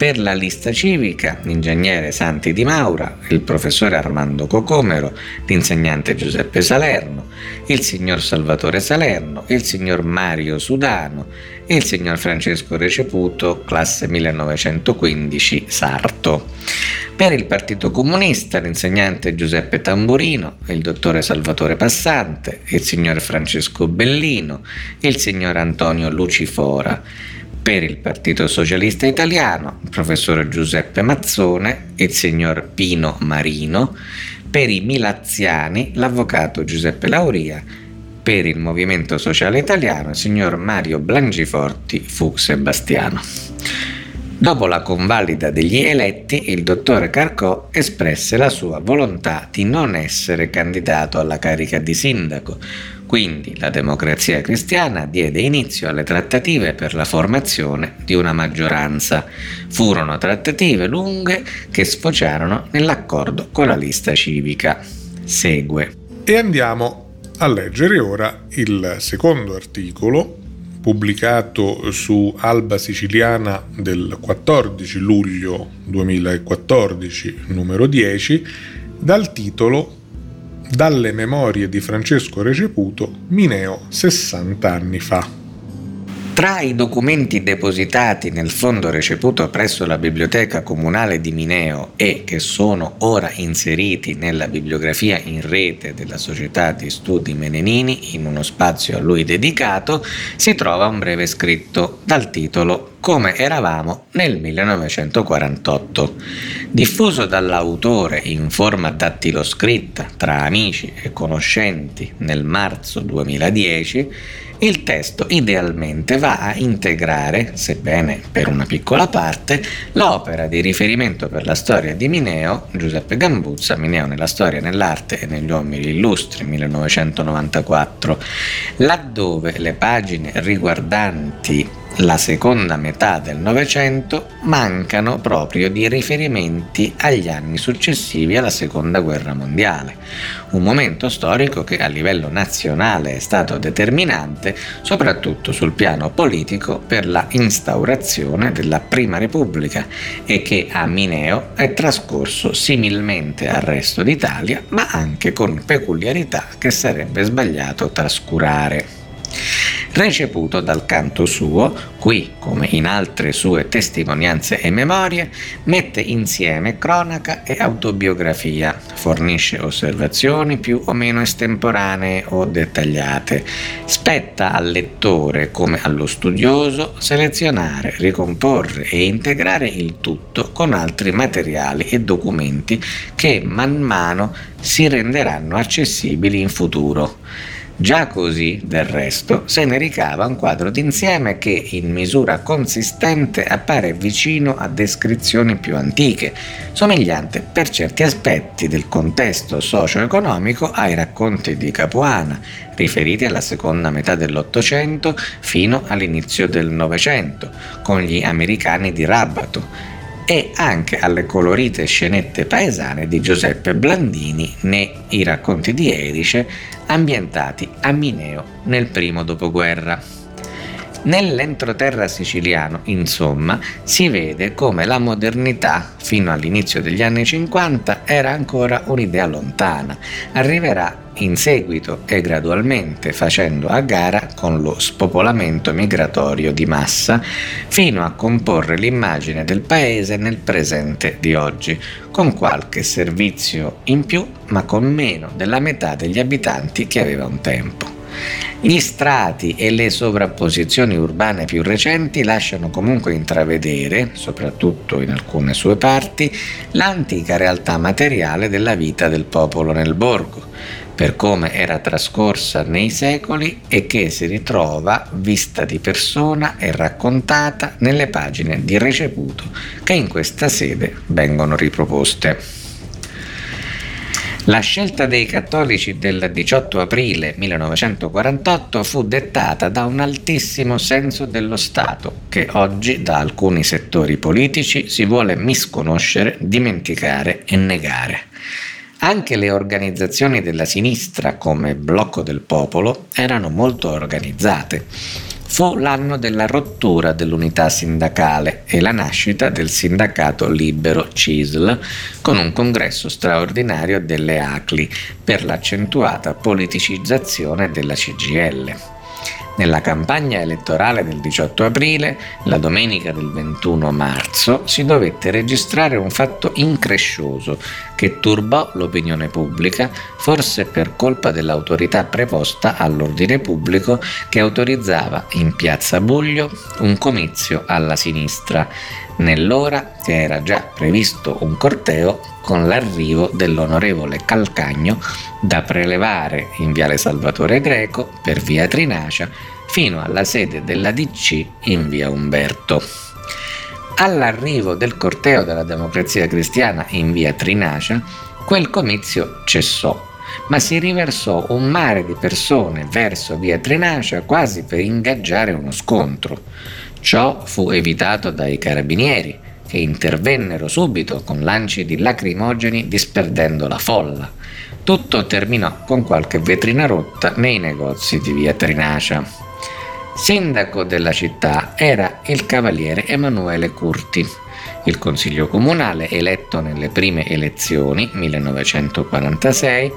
Speaker 5: Per la lista civica, l'ingegnere Santi Di Maura, il professore Armando Cocomero, l'insegnante Giuseppe Salerno, il signor Salvatore Salerno, il signor Mario Sudano il signor Francesco Receputo, classe 1915, Sarto. Per il Partito Comunista, l'insegnante Giuseppe Tamburino, il dottore Salvatore Passante, il signor Francesco Bellino il signor Antonio Lucifora per il Partito Socialista Italiano, il professor Giuseppe Mazzone, il signor Pino Marino, per i Milaziani, l'avvocato Giuseppe Lauria, per il Movimento Sociale Italiano, il signor Mario Blangiforti fu Sebastiano. Dopo la convalida degli eletti, il dottore Carcò espresse la sua volontà di non essere candidato alla carica di sindaco, quindi la democrazia cristiana diede inizio alle trattative per la formazione di una maggioranza. Furono trattative lunghe che sfociarono nell'accordo con la lista civica. Segue.
Speaker 2: E andiamo a leggere ora il secondo articolo pubblicato su Alba Siciliana del 14 luglio 2014, numero 10, dal titolo dalle memorie di Francesco Receputo, Mineo 60 anni fa.
Speaker 5: Tra i documenti depositati nel fondo receputo presso la Biblioteca Comunale di Mineo e che sono ora inseriti nella bibliografia in rete della Società di Studi Menenini in uno spazio a lui dedicato, si trova un breve scritto dal titolo Come eravamo nel 1948, diffuso dall'autore in forma dattiloscritta tra amici e conoscenti nel marzo 2010 il testo idealmente va a integrare, sebbene per una piccola parte, l'opera di riferimento per la storia di Mineo, Giuseppe Gambuzza, Mineo nella storia, nell'arte e negli uomini illustri, 1994, laddove le pagine riguardanti la seconda metà del Novecento mancano proprio di riferimenti agli anni successivi alla Seconda Guerra Mondiale, un momento storico che a livello nazionale è stato determinante soprattutto sul piano politico per la instaurazione della Prima Repubblica e che a Mineo è trascorso similmente al resto d'Italia, ma anche con peculiarità che sarebbe sbagliato trascurare. Receputo dal canto suo, qui come in altre sue testimonianze e memorie, mette insieme cronaca e autobiografia, fornisce osservazioni più o meno estemporanee o dettagliate. Spetta al lettore come allo studioso selezionare, ricomporre e integrare il tutto con altri materiali e documenti che man mano si renderanno accessibili in futuro. Già così, del resto, se ne ricava un quadro d'insieme che in misura consistente appare vicino a descrizioni più antiche, somigliante per certi aspetti del contesto socio-economico ai racconti di Capuana, riferiti alla seconda metà dell'Ottocento fino all'inizio del Novecento, con gli americani di Rabato, e anche alle colorite scenette paesane di Giuseppe Blandini nei I racconti di Erice ambientati a Mineo nel primo dopoguerra. Nell'entroterra siciliano, insomma, si vede come la modernità, fino all'inizio degli anni 50, era ancora un'idea lontana. Arriverà in seguito e gradualmente facendo a gara con lo spopolamento migratorio di massa, fino a comporre l'immagine del paese nel presente di oggi, con qualche servizio in più, ma con meno della metà degli abitanti che aveva un tempo. Gli strati e le sovrapposizioni urbane più recenti lasciano comunque intravedere, soprattutto in alcune sue parti, l'antica realtà materiale della vita del popolo nel borgo, per come era trascorsa nei secoli e che si ritrova vista di persona e raccontata nelle pagine di Receputo che in questa sede vengono riproposte. La scelta dei cattolici del 18 aprile 1948 fu dettata da un altissimo senso dello Stato che oggi da alcuni settori politici si vuole misconoscere, dimenticare e negare. Anche le organizzazioni della sinistra come Blocco del Popolo erano molto organizzate fu l'anno della rottura dell'unità sindacale e la nascita del sindacato libero CISL con un congresso straordinario delle ACLI per l'accentuata politicizzazione della CGL. Nella campagna elettorale del 18 aprile, la domenica del 21 marzo, si dovette registrare un fatto increscioso che turbò l'opinione pubblica, forse per colpa dell'autorità preposta all'ordine pubblico che autorizzava in piazza Buglio un comizio alla sinistra, nell'ora che era già previsto un corteo con l'arrivo dell'onorevole Calcagno da prelevare in viale Salvatore Greco per via Trinacia fino alla sede della DC in via Umberto. All'arrivo del corteo della democrazia cristiana in via Trinacia, quel comizio cessò ma si riversò un mare di persone verso via Trinacia quasi per ingaggiare uno scontro. Ciò fu evitato dai carabinieri, che intervennero subito con lanci di lacrimogeni disperdendo la folla. Tutto terminò con qualche vetrina rotta nei negozi di via Trinacia. Sindaco della città era il cavaliere Emanuele Curti. Il consiglio comunale, eletto nelle prime elezioni 1946,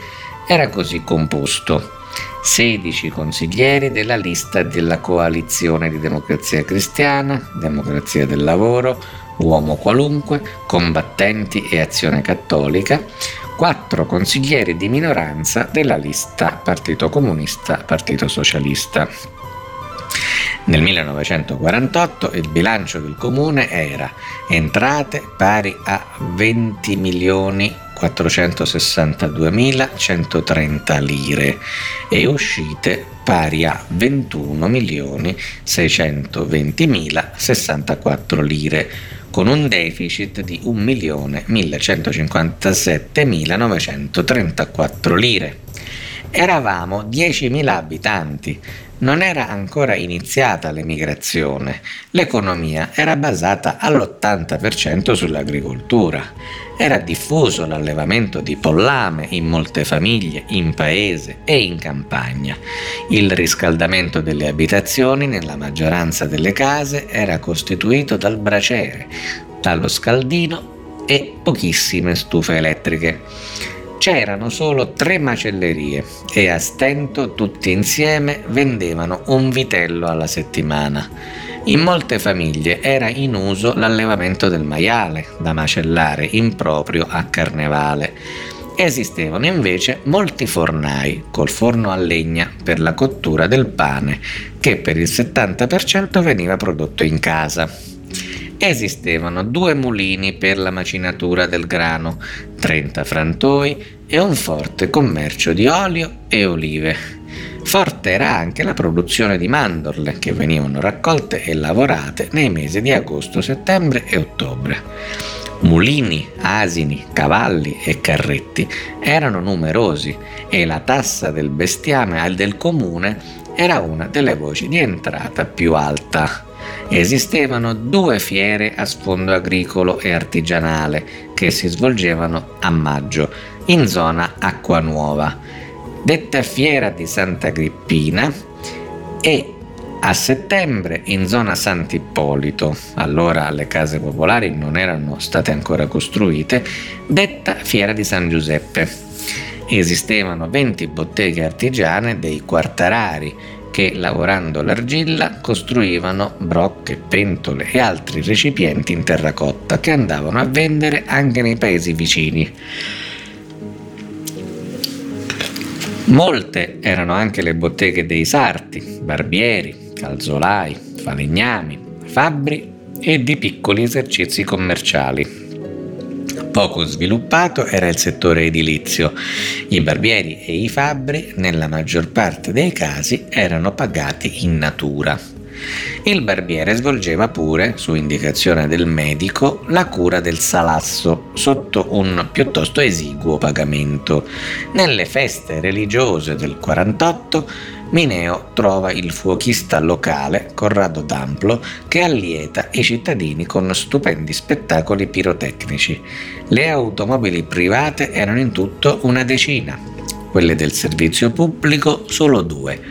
Speaker 5: era così composto 16 consiglieri della lista della coalizione di Democrazia Cristiana, Democrazia del Lavoro, Uomo Qualunque, Combattenti e Azione Cattolica, 4 consiglieri di minoranza della lista Partito Comunista, Partito Socialista. Nel 1948 il bilancio del comune era entrate pari a 20 milioni 462.130 lire e uscite pari a 21.620.064 lire con un deficit di 1.157.934 lire. Eravamo 10.000 abitanti, non era ancora iniziata l'emigrazione, l'economia era basata all'80% sull'agricoltura, era diffuso l'allevamento di pollame in molte famiglie, in paese e in campagna. Il riscaldamento delle abitazioni nella maggioranza delle case era costituito dal braciere, dallo scaldino e pochissime stufe elettriche c'erano solo tre macellerie e a stento tutti insieme vendevano un vitello alla settimana. In molte famiglie era in uso l'allevamento del maiale, da macellare in proprio a carnevale. Esistevano invece molti fornai col forno a legna per la cottura del pane, che per il 70% veniva prodotto in casa. Esistevano due mulini per la macinatura del grano, 30 frantoi e un forte commercio di olio e olive. Forte era anche la produzione di mandorle che venivano raccolte e lavorate nei mesi di agosto, settembre e ottobre. Mulini, asini, cavalli e carretti erano numerosi e la tassa del bestiame al del comune era una delle voci di entrata più alta. Esistevano due fiere a sfondo agricolo e artigianale che si svolgevano a maggio in zona Acqua Nuova, detta Fiera di Santa Agrippina e a settembre in zona Sant'Ippolito, allora le case popolari non erano state ancora costruite, detta Fiera di San Giuseppe. Esistevano 20 botteghe artigiane dei quartarari che lavorando l'argilla costruivano brocche, pentole e altri recipienti in terracotta che andavano a vendere anche nei paesi vicini. Molte erano anche le botteghe dei sarti, barbieri, calzolai, falegnami, fabbri e di piccoli esercizi commerciali. Poco sviluppato era il settore edilizio. I barbieri e i fabbri, nella maggior parte dei casi, erano pagati in natura. Il barbiere svolgeva pure, su indicazione del medico, la cura del salasso sotto un piuttosto esiguo pagamento. Nelle feste religiose del 48 Mineo trova il fuochista locale, Corrado Damplo, che allieta i cittadini con stupendi spettacoli pirotecnici. Le automobili private erano in tutto una decina, quelle del servizio pubblico solo due.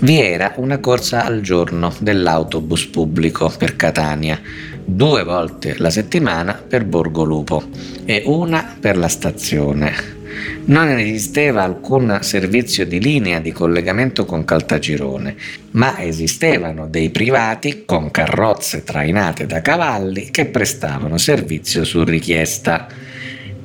Speaker 5: Vi era una corsa al giorno dell'autobus pubblico per Catania, due volte la settimana per Borgolupo e una per la stazione non esisteva alcun servizio di linea di collegamento con Caltagirone, ma esistevano dei privati con carrozze trainate da cavalli che prestavano servizio su richiesta.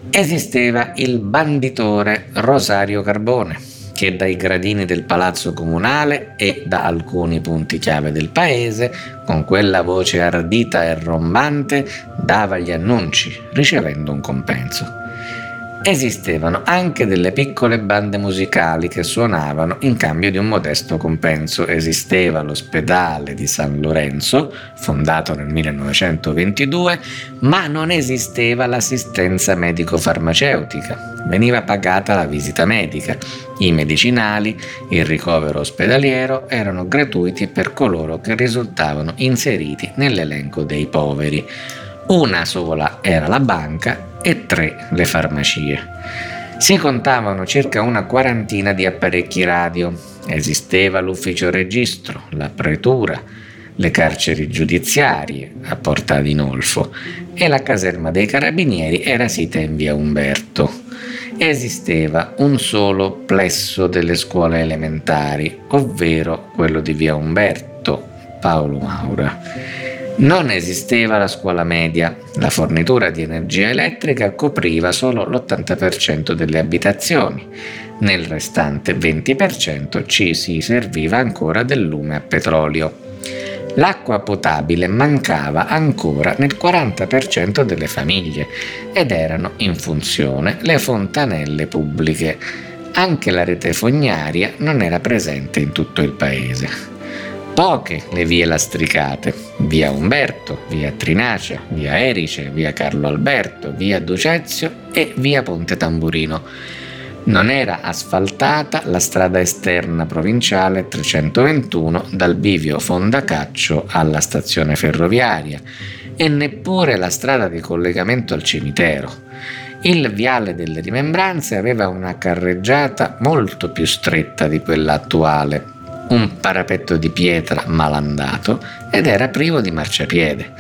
Speaker 5: Esisteva il banditore Rosario Carbone, che dai gradini del palazzo comunale e da alcuni punti chiave del paese, con quella voce ardita e rombante, dava gli annunci, ricevendo un compenso esistevano anche delle piccole bande musicali che suonavano in cambio di un modesto compenso. Esisteva l'ospedale di San Lorenzo, fondato nel 1922, ma non esisteva l'assistenza medico-farmaceutica. Veniva pagata la visita medica. I medicinali, il ricovero ospedaliero erano gratuiti per coloro che risultavano inseriti nell'elenco dei poveri. Una sola era la banca e tre le farmacie. Si contavano circa una quarantina di apparecchi radio. Esisteva l'ufficio registro, la pretura, le carceri giudiziarie a Porta di Nolfo e la caserma dei carabinieri era sita in via Umberto. Esisteva un solo plesso delle scuole elementari, ovvero quello di via Umberto, Paolo Maura. Non esisteva la scuola media, la fornitura di energia elettrica copriva solo l'80% delle abitazioni, nel restante 20% ci si serviva ancora del lume a petrolio. L'acqua potabile mancava ancora nel 40% delle famiglie ed erano in funzione le fontanelle pubbliche. Anche la rete fognaria non era presente in tutto il paese. Poche le vie lastricate, via Umberto, via Trinacea, via Erice, via Carlo Alberto, via Ducezio e via Ponte Tamburino. Non era asfaltata la strada esterna provinciale 321 dal bivio Fondacaccio alla stazione ferroviaria e neppure la strada di collegamento al cimitero. Il viale delle rimembranze aveva una carreggiata molto più stretta di quella attuale un parapetto di pietra malandato ed era privo di marciapiede.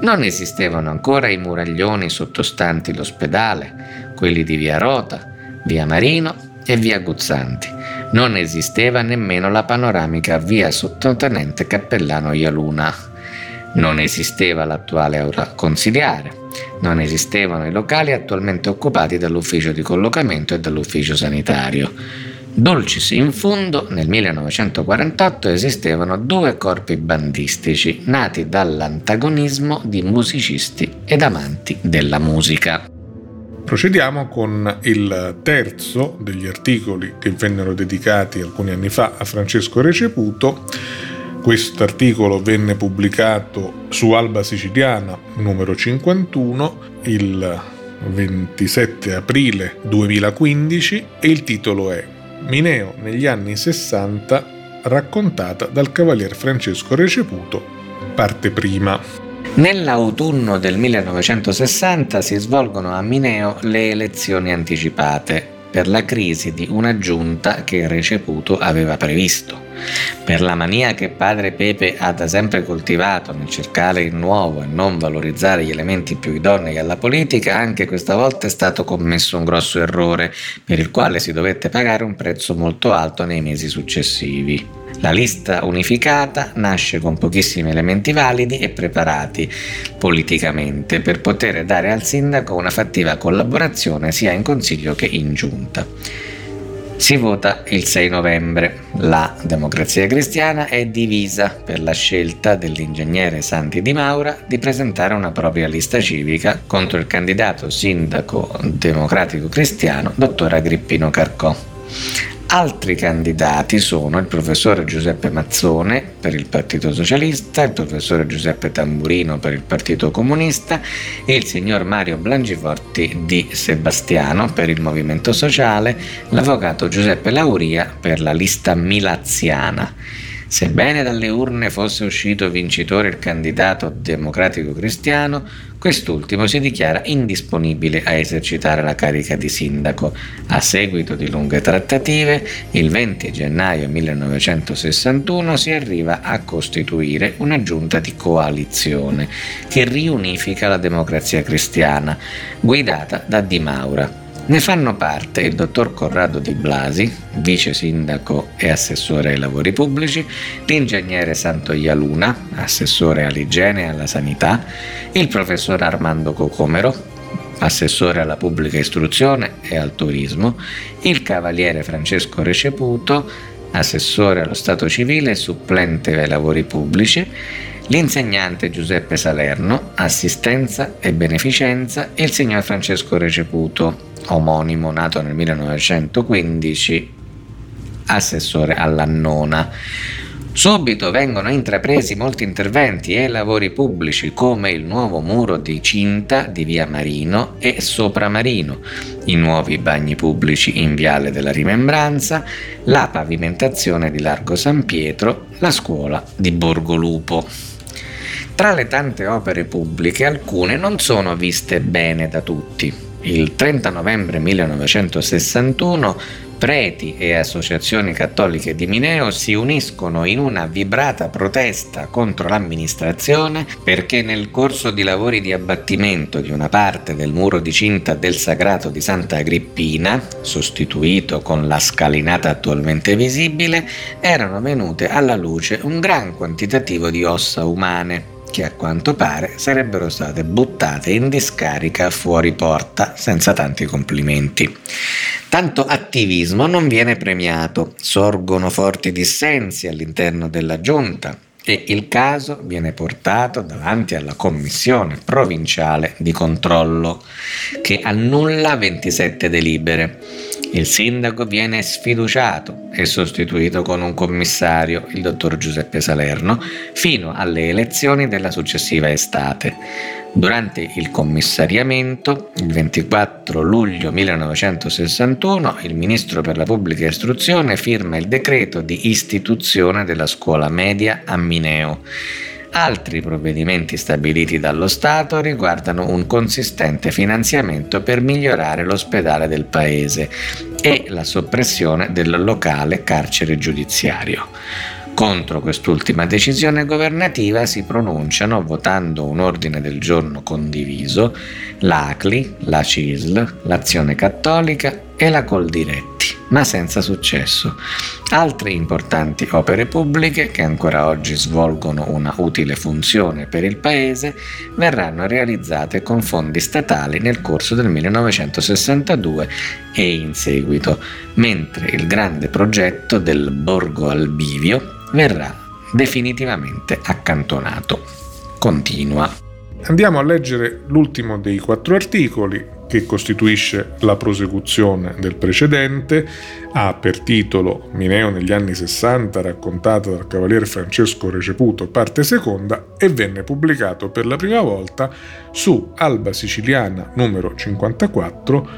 Speaker 5: Non esistevano ancora i muraglioni sottostanti l'ospedale, quelli di via Rota, via Marino e via Guzzanti. Non esisteva nemmeno la panoramica via sottotenente cappellano Ialuna. Non esisteva l'attuale aula consiliare. Non esistevano i locali attualmente occupati dall'ufficio di collocamento e dall'ufficio sanitario. Dulcis in fondo, nel 1948 esistevano due corpi bandistici nati dall'antagonismo di musicisti ed amanti della musica.
Speaker 2: Procediamo con il terzo degli articoli che vennero dedicati alcuni anni fa a Francesco Receputo. Questo articolo venne pubblicato su Alba Siciliana numero 51 il 27 aprile 2015 e il titolo è Mineo negli anni 60 raccontata dal cavalier Francesco Receputo, parte prima.
Speaker 5: Nell'autunno del 1960 si svolgono a Mineo le elezioni anticipate per la crisi di una giunta che Receputo aveva previsto. Per la mania che padre Pepe ha da sempre coltivato nel cercare il nuovo e non valorizzare gli elementi più idonei alla politica, anche questa volta è stato commesso un grosso errore, per il quale si dovette pagare un prezzo molto alto nei mesi successivi. La lista unificata nasce con pochissimi elementi validi e preparati politicamente per poter dare al sindaco una fattiva collaborazione sia in consiglio che in giunta. Si vota il 6 novembre. La democrazia cristiana è divisa per la scelta dell'ingegnere Santi Di Maura di presentare una propria lista civica contro il candidato sindaco democratico cristiano, dottor Agrippino Carcò. Altri candidati sono il professore Giuseppe Mazzone per il Partito Socialista, il professore Giuseppe Tamburino per il Partito Comunista e il signor Mario Blangiforti di Sebastiano per il Movimento Sociale, l'avvocato Giuseppe Lauria per la lista milaziana. Sebbene dalle urne fosse uscito vincitore il candidato democratico cristiano, quest'ultimo si dichiara indisponibile a esercitare la carica di sindaco. A seguito di lunghe trattative, il 20 gennaio 1961 si arriva a costituire una giunta di coalizione che riunifica la democrazia cristiana, guidata da Di Maura. Ne fanno parte il dottor Corrado Di Blasi, vice sindaco e assessore ai lavori pubblici, l'ingegnere Santo Ialuna, assessore all'igiene e alla sanità, il professor Armando Cocomero, assessore alla pubblica istruzione e al turismo, il cavaliere Francesco Receputo, assessore allo Stato civile e supplente ai lavori pubblici, l'insegnante Giuseppe Salerno, assistenza e beneficenza e il signor Francesco Receputo, omonimo nato nel 1915, assessore alla nona. Subito vengono intrapresi molti interventi e lavori pubblici come il nuovo muro di cinta di via Marino e Sopramarino, i nuovi bagni pubblici in viale della Rimembranza, la pavimentazione di Largo San Pietro, la scuola di Borgolupo. Tra le tante opere pubbliche alcune non sono viste bene da tutti il 30 novembre 1961 preti e associazioni cattoliche di Mineo si uniscono in una vibrata protesta contro l'amministrazione perché nel corso di lavori di abbattimento di una parte del muro di cinta del Sagrato di Santa Agrippina, sostituito con la scalinata attualmente visibile, erano venute alla luce un gran quantitativo di ossa umane che a quanto pare sarebbero state buttate in discarica fuori porta senza tanti complimenti. Tanto attivismo non viene premiato, sorgono forti dissensi all'interno della giunta e il caso viene portato davanti alla commissione provinciale di controllo che annulla 27 delibere. Il sindaco viene sfiduciato e sostituito con un commissario, il dottor Giuseppe Salerno, fino alle elezioni della successiva estate. Durante il commissariamento, il 24 luglio 1961, il ministro per la pubblica istruzione firma il decreto di istituzione della scuola media a Mineo Altri provvedimenti stabiliti dallo Stato riguardano un consistente finanziamento per migliorare l'ospedale del paese e la soppressione del locale carcere giudiziario. Contro quest'ultima decisione governativa si pronunciano, votando un ordine del giorno condiviso, l'ACLI, la CISL, l'Azione Cattolica e la Coldiretti, ma senza successo. Altre importanti opere pubbliche che ancora oggi svolgono una utile funzione per il Paese verranno realizzate con fondi statali nel corso del 1962 e in seguito, mentre il grande progetto del Borgo Albivio verrà definitivamente accantonato. Continua.
Speaker 2: Andiamo a leggere l'ultimo dei quattro articoli che costituisce la prosecuzione del precedente, ha per titolo Mineo negli anni 60 raccontata dal cavaliere Francesco Receputo, parte seconda, e venne pubblicato per la prima volta su Alba Siciliana numero 54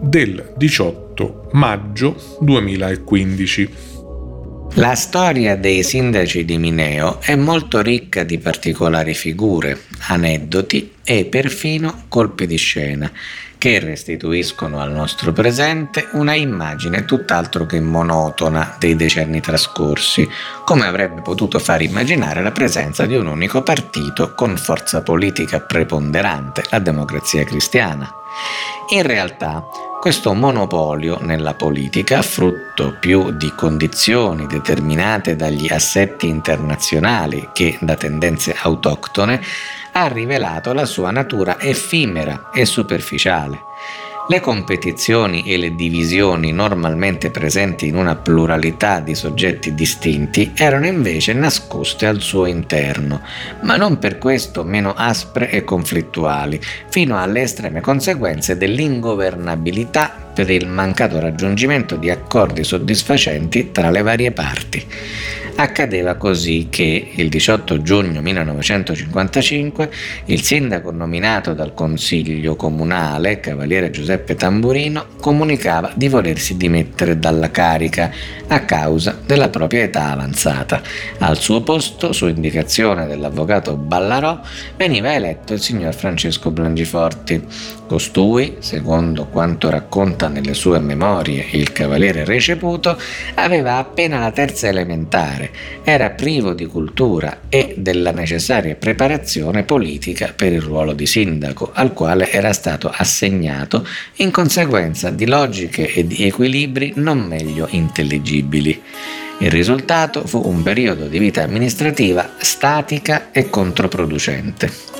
Speaker 2: del 18 maggio 2015.
Speaker 5: La storia dei sindaci di Mineo è molto ricca di particolari figure, aneddoti e perfino colpi di scena che restituiscono al nostro presente una immagine tutt'altro che monotona dei decenni trascorsi, come avrebbe potuto far immaginare la presenza di un unico partito con forza politica preponderante, la democrazia cristiana. In realtà, questo monopolio nella politica, frutto più di condizioni determinate dagli assetti internazionali che da tendenze autoctone, ha rivelato la sua natura effimera e superficiale. Le competizioni e le divisioni normalmente presenti in una pluralità di soggetti distinti erano invece nascoste al suo interno, ma non per questo meno aspre e conflittuali, fino alle estreme conseguenze dell'ingovernabilità per il mancato raggiungimento di accordi soddisfacenti tra le varie parti. Accadeva così che il 18 giugno 1955 il sindaco nominato dal Consiglio Comunale, Cavaliere Giuseppe Tamburino, comunicava di volersi dimettere dalla carica a causa della propria età avanzata. Al suo posto, su indicazione dell'avvocato Ballarò, veniva eletto il signor Francesco Blangiforti. Costui, secondo quanto racconta nelle sue memorie il Cavaliere Receputo, aveva appena la terza elementare era privo di cultura e della necessaria preparazione politica per il ruolo di sindaco, al quale era stato assegnato in conseguenza di logiche e di equilibri non meglio intelligibili. Il risultato fu un periodo di vita amministrativa statica e controproducente.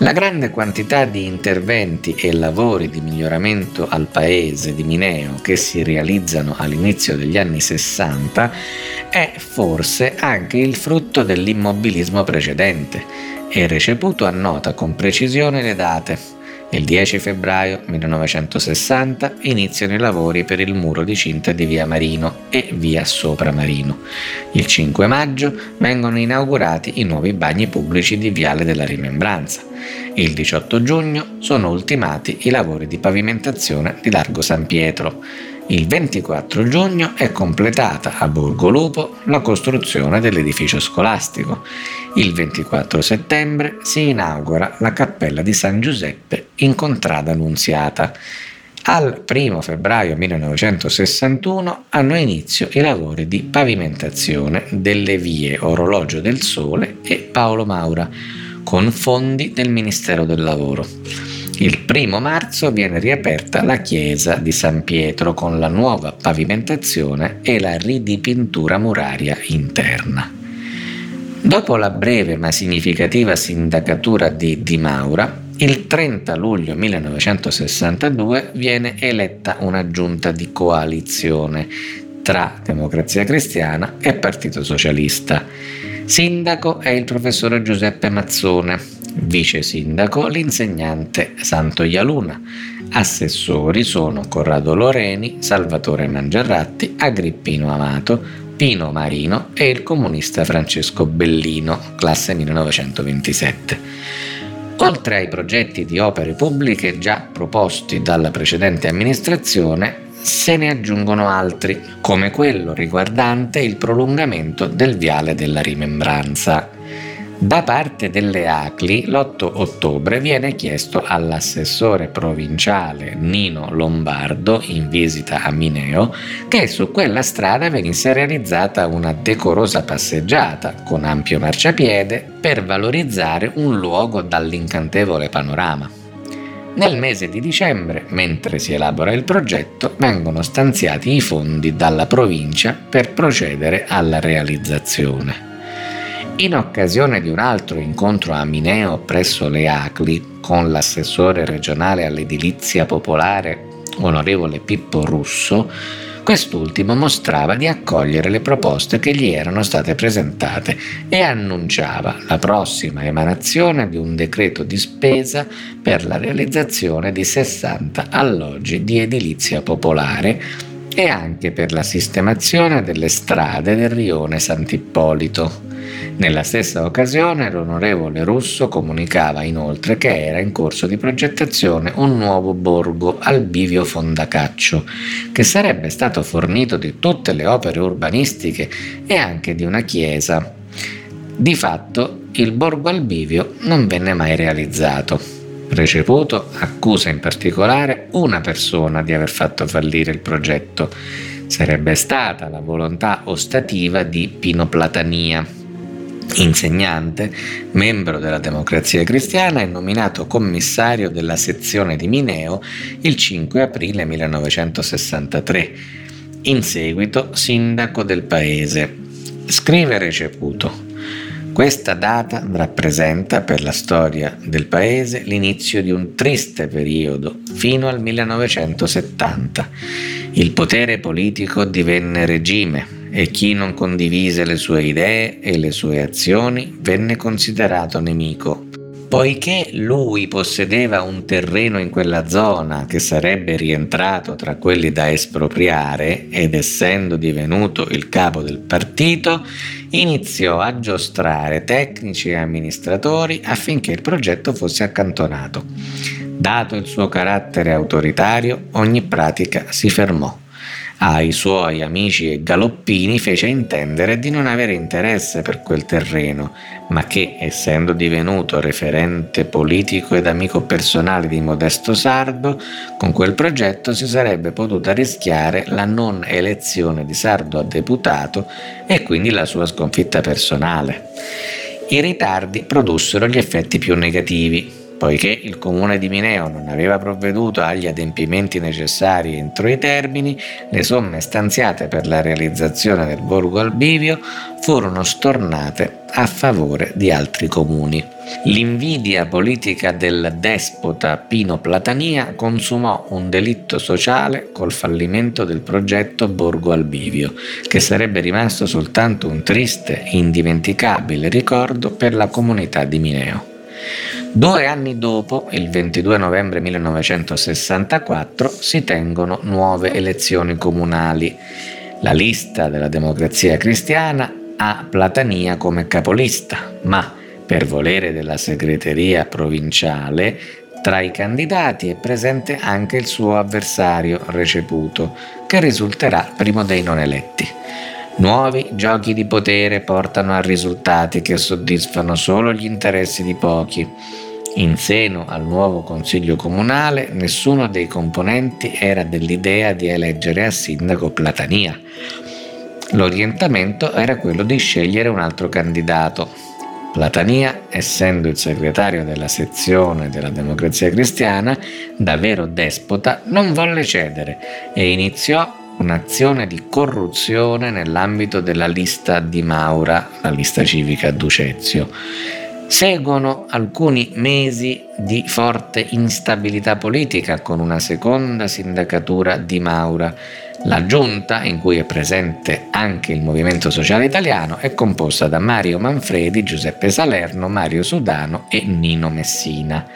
Speaker 5: La grande quantità di interventi e lavori di miglioramento al paese di Mineo che si realizzano all'inizio degli anni 60 è forse anche il frutto dell'immobilismo precedente e receputo annota con precisione le date il 10 febbraio 1960 iniziano i lavori per il muro di cinta di via Marino e via Sopra Marino. Il 5 maggio vengono inaugurati i nuovi bagni pubblici di Viale della Rimembranza. Il 18 giugno sono ultimati i lavori di pavimentazione di Largo San Pietro. Il 24 giugno è completata a Borgo Lupo la costruzione dell'edificio scolastico. Il 24 settembre si inaugura la cappella di San Giuseppe in Contrada Nunziata. Al 1 febbraio 1961 hanno inizio i lavori di pavimentazione delle vie Orologio del Sole e Paolo Maura con fondi del Ministero del Lavoro. Il primo marzo viene riaperta la chiesa di San Pietro con la nuova pavimentazione e la ridipintura muraria interna. Dopo la breve ma significativa sindacatura di Di Maura, il 30 luglio 1962 viene eletta una giunta di coalizione tra Democrazia Cristiana e Partito Socialista. Sindaco è il professore Giuseppe Mazzone, vice sindaco l'insegnante Santo Ialuna. Assessori sono Corrado Loreni, Salvatore Mangiarratti, Agrippino Amato, Pino Marino e il comunista Francesco Bellino, classe 1927. Oltre ai progetti di opere pubbliche già proposti dalla precedente amministrazione, se ne aggiungono altri, come quello riguardante il prolungamento del viale della rimembranza. Da parte delle ACLI l'8 ottobre viene chiesto all'assessore provinciale Nino Lombardo in visita a Mineo che su quella strada venisse realizzata una decorosa passeggiata con ampio marciapiede per valorizzare un luogo dall'incantevole panorama. Nel mese di dicembre, mentre si elabora il progetto, vengono stanziati i fondi dalla provincia per procedere alla realizzazione. In occasione di un altro incontro a Mineo presso le ACLI con l'assessore regionale all'edilizia popolare onorevole Pippo Russo, quest'ultimo mostrava di accogliere le proposte che gli erano state presentate e annunciava la prossima emanazione di un decreto di spesa per la realizzazione di 60 alloggi di edilizia popolare e anche per la sistemazione delle strade del rione Sant'Ippolito. Nella stessa occasione l'onorevole Russo comunicava inoltre che era in corso di progettazione un nuovo borgo al bivio Fondacaccio, che sarebbe stato fornito di tutte le opere urbanistiche e anche di una chiesa. Di fatto il borgo al bivio non venne mai realizzato. Receputo accusa in particolare una persona di aver fatto fallire il progetto. Sarebbe stata la volontà ostativa di Pino Platania, insegnante, membro della Democrazia Cristiana e nominato commissario della sezione di Mineo il 5 aprile 1963. In seguito sindaco del paese. Scrive Receputo. Questa data rappresenta per la storia del paese l'inizio di un triste periodo fino al 1970. Il potere politico divenne regime e chi non condivise le sue idee e le sue azioni venne considerato nemico Poiché lui possedeva un terreno in quella zona che sarebbe rientrato tra quelli da espropriare ed essendo divenuto il capo del partito, iniziò a giostrare tecnici e amministratori affinché il progetto fosse accantonato. Dato il suo carattere autoritario, ogni pratica si fermò ai suoi amici e galoppini fece intendere di non avere interesse per quel terreno, ma che, essendo divenuto referente politico ed amico personale di Modesto Sardo, con quel progetto si sarebbe potuta rischiare la non elezione di Sardo a deputato e quindi la sua sconfitta personale. I ritardi produssero gli effetti più negativi, Poiché il comune di Mineo non aveva provveduto agli adempimenti necessari entro i termini, le somme stanziate per la realizzazione del borgo al bivio furono stornate a favore di altri comuni. L'invidia politica del despota Pino Platania consumò un delitto sociale col fallimento del progetto Borgo al Bivio, che sarebbe rimasto soltanto un triste e indimenticabile ricordo per la comunità di Mineo. Due anni dopo, il 22 novembre 1964, si tengono nuove elezioni comunali. La lista della democrazia cristiana ha Platania come capolista, ma per volere della segreteria provinciale tra i candidati è presente anche il suo avversario Receputo, che risulterà primo dei non eletti. Nuovi giochi di potere portano a risultati che soddisfano solo gli interessi di pochi. In seno al nuovo Consiglio Comunale nessuno dei componenti era dell'idea di eleggere a sindaco Platania. L'orientamento era quello di scegliere un altro candidato. Platania, essendo il segretario della sezione della Democrazia Cristiana, da vero despota, non volle cedere e iniziò un'azione di corruzione nell'ambito della lista di Maura, la lista civica Ducezio. Seguono alcuni mesi di forte instabilità politica con una seconda sindacatura di Maura. La giunta, in cui è presente anche il Movimento Sociale Italiano, è composta da Mario Manfredi, Giuseppe Salerno, Mario Sudano e Nino Messina.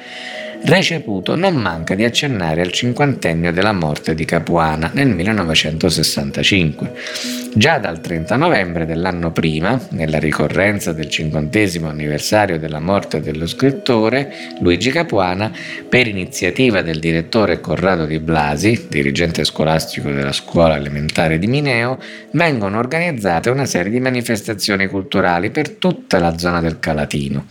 Speaker 5: Receputo non manca di accennare al cinquantennio della morte di Capuana nel 1965. Già dal 30 novembre dell'anno prima, nella ricorrenza del cinquantesimo anniversario della morte dello scrittore, Luigi Capuana, per iniziativa del direttore Corrado Di Blasi, dirigente scolastico della scuola elementare di Mineo, vengono organizzate una serie di manifestazioni culturali per tutta la zona del Calatino.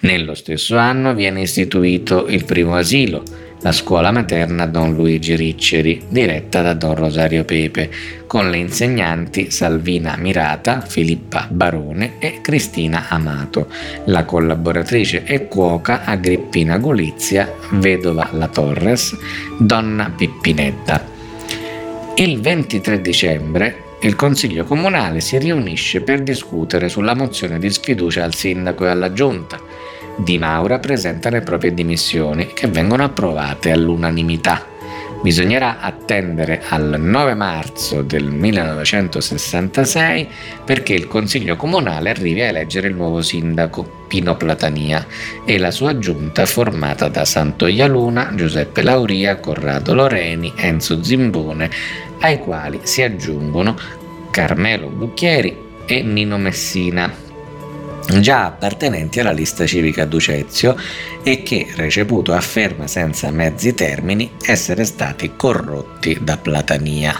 Speaker 5: Nello stesso anno viene istituito il primo asilo, la scuola materna Don Luigi Ricceri, diretta da Don Rosario Pepe, con le insegnanti Salvina Mirata, Filippa Barone e Cristina Amato, la collaboratrice e cuoca Agrippina Gulizia, vedova La Torres, donna Pippinetta. Il 23 dicembre il Consiglio Comunale si riunisce per discutere sulla mozione di sfiducia al sindaco e alla giunta di Maura presenta le proprie dimissioni che vengono approvate all'unanimità. Bisognerà attendere al 9 marzo del 1966 perché il Consiglio Comunale arrivi a eleggere il nuovo sindaco Pino Platania e la sua giunta formata da Santoia Luna, Giuseppe Lauria, Corrado Loreni, Enzo Zimbone, ai quali si aggiungono Carmelo Bucchieri e Nino Messina già appartenenti alla lista civica Ducezio e che Receputo afferma senza mezzi termini essere stati corrotti da Platania.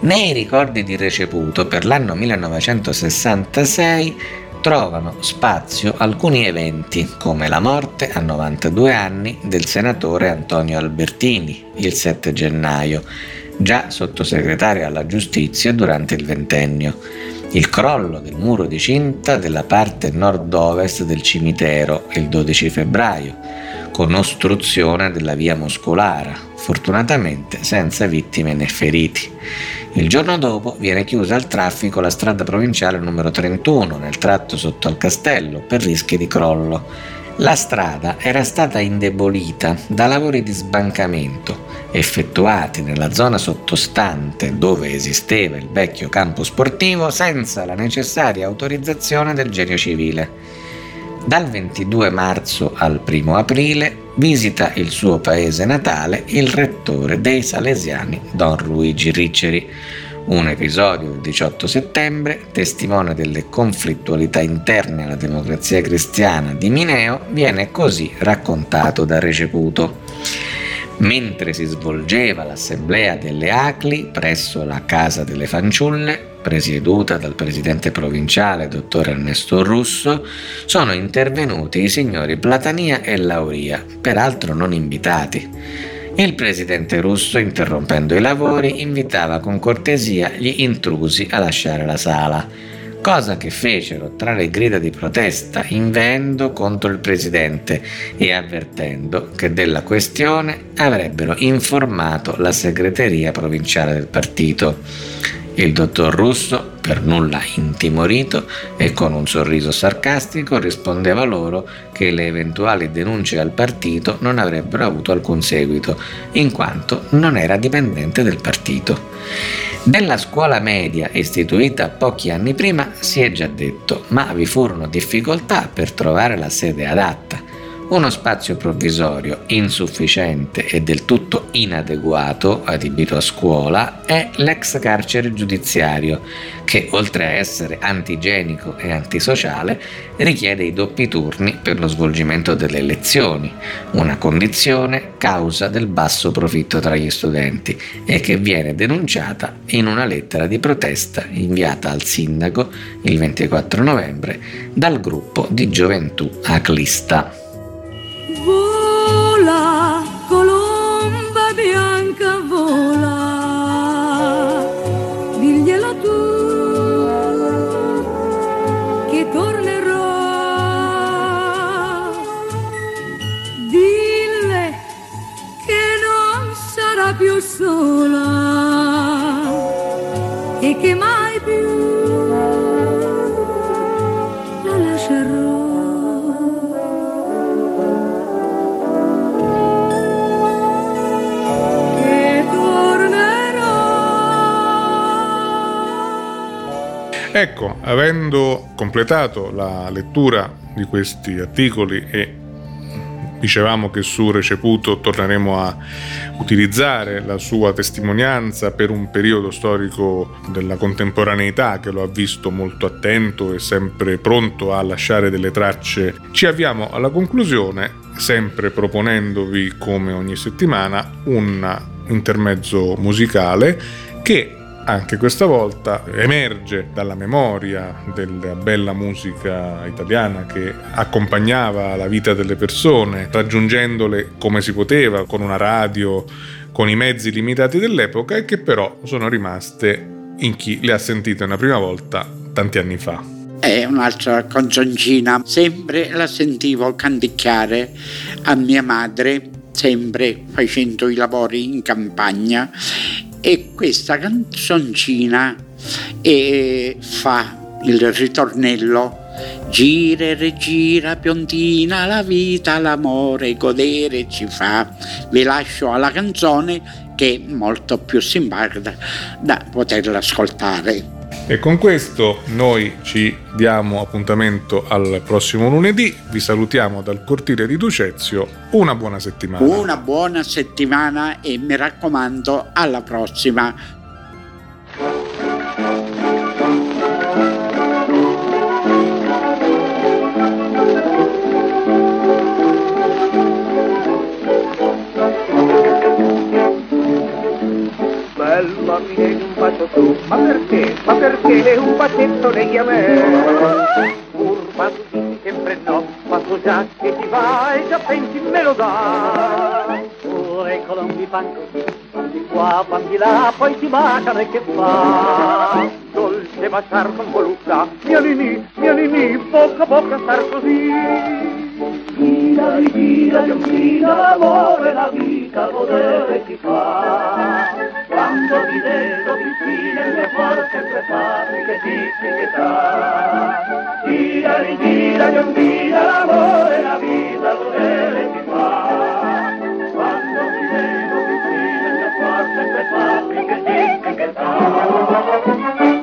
Speaker 5: Nei ricordi di Receputo per l'anno 1966 trovano spazio alcuni eventi come la morte a 92 anni del senatore Antonio Albertini il 7 gennaio, già sottosegretario alla giustizia durante il ventennio il crollo del muro di cinta della parte nord-ovest del cimitero il 12 febbraio, con ostruzione della via muscolara, fortunatamente senza vittime né feriti. Il giorno dopo viene chiusa al traffico la strada provinciale numero 31 nel tratto sotto al castello per rischi di crollo. La strada era stata indebolita da lavori di sbancamento effettuati nella zona sottostante dove esisteva il vecchio campo sportivo senza la necessaria autorizzazione del genio civile. Dal 22 marzo al 1 aprile visita il suo paese natale il rettore dei Salesiani Don Luigi Ricceri. Un episodio del 18 settembre, testimone delle conflittualità interne alla democrazia cristiana di Mineo, viene così raccontato da Receputo. Mentre si svolgeva l'assemblea delle ACLI presso la Casa delle Fanciulle, presieduta dal presidente provinciale dottor Ernesto Russo, sono intervenuti i signori Platania e Lauria, peraltro non invitati. Il presidente russo, interrompendo i lavori, invitava con cortesia gli intrusi a lasciare la sala cosa che fecero tra le grida di protesta inveendo contro il presidente e avvertendo che della questione avrebbero informato la segreteria provinciale del partito. Il dottor Russo, per nulla intimorito e con un sorriso sarcastico, rispondeva loro che le eventuali denunce al partito non avrebbero avuto alcun seguito, in quanto non era dipendente del partito. Della scuola media istituita pochi anni prima si è già detto, ma vi furono difficoltà per trovare la sede adatta. Uno spazio provvisorio insufficiente e del tutto inadeguato adibito a scuola è l'ex carcere giudiziario che oltre a essere antigenico e antisociale richiede i doppi turni per lo svolgimento delle lezioni, una condizione causa del basso profitto tra gli studenti e che viene denunciata in una lettera di protesta inviata al sindaco il 24 novembre dal gruppo di gioventù Aclista.
Speaker 4: Sola e che mai più la lascerò. tornerò.
Speaker 2: Ecco, avendo completato la lettura di questi articoli e dicevamo che su Receputo torneremo a utilizzare la sua testimonianza per un periodo storico della contemporaneità che lo ha visto molto attento e sempre pronto a lasciare delle tracce, ci avviamo alla conclusione, sempre proponendovi come ogni settimana un intermezzo musicale che anche questa volta emerge dalla memoria della bella musica italiana che accompagnava la vita delle persone, raggiungendole come si poteva, con una radio, con i mezzi limitati dell'epoca e che però sono rimaste in chi le ha sentite una prima volta tanti anni fa.
Speaker 3: È un'altra canzoncina, sempre la sentivo canticchiare a mia madre, sempre facendo i lavori in campagna e questa canzoncina eh, fa il ritornello Gira e rigira piantina la vita, l'amore, godere ci fa. Vi lascio alla canzone che è molto più simpatica da poterla ascoltare.
Speaker 2: E con questo noi ci diamo appuntamento al prossimo lunedì, vi salutiamo dal cortile di Ducezio, una buona settimana.
Speaker 3: Una buona settimana e mi raccomando alla prossima.
Speaker 6: Bacio tu, ma perché? Ma perché lei a me? Urma tu dici sempre no, so già che ti vai, già pensi me lo dà. Ora colombi fan così, bambi qua, bambi là, poi si baciano e che fa? Dolce baciar con voluttà, mia Nini, mia Nini, bocca a bocca star così. Gira, rigira, giochina, l'amore, la vita, godere lindo video vicino il mio cuore sempre padre che dice che
Speaker 7: sta gira rigira non
Speaker 6: gira l'amore la vita lo deve ti fa quando ti vedo vicino il mio cuore padre che dice che sta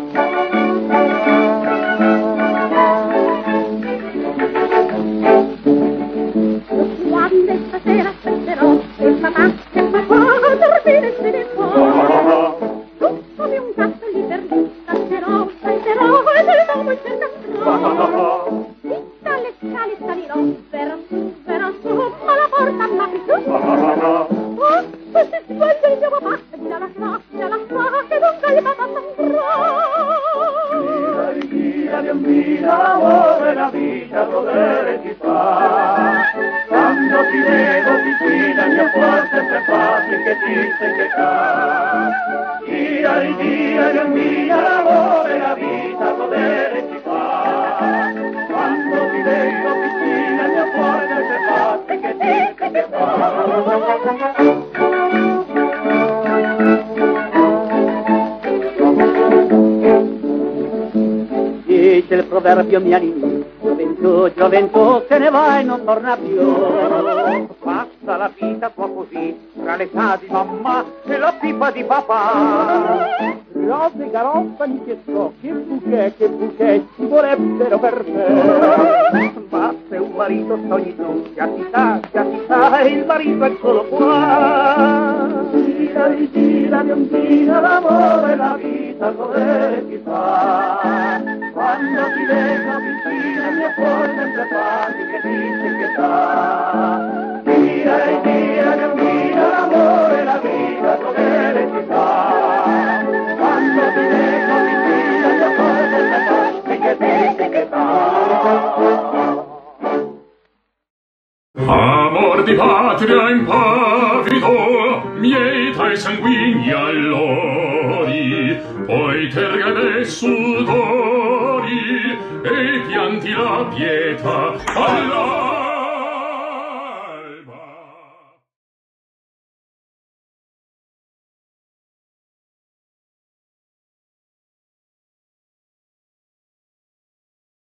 Speaker 6: papà. Rose garottani che so, che bouquet, che bouquet ci vorrebbero per te. Ma se un marito sogni tu, già si sa, già si sa, e il marito è solo qua. Gira, rigira, riondina, l'amore, la vita, dove si fa. Quando ti vedo vicino, il mio cuore sempre fa, che dice che sa.
Speaker 1: E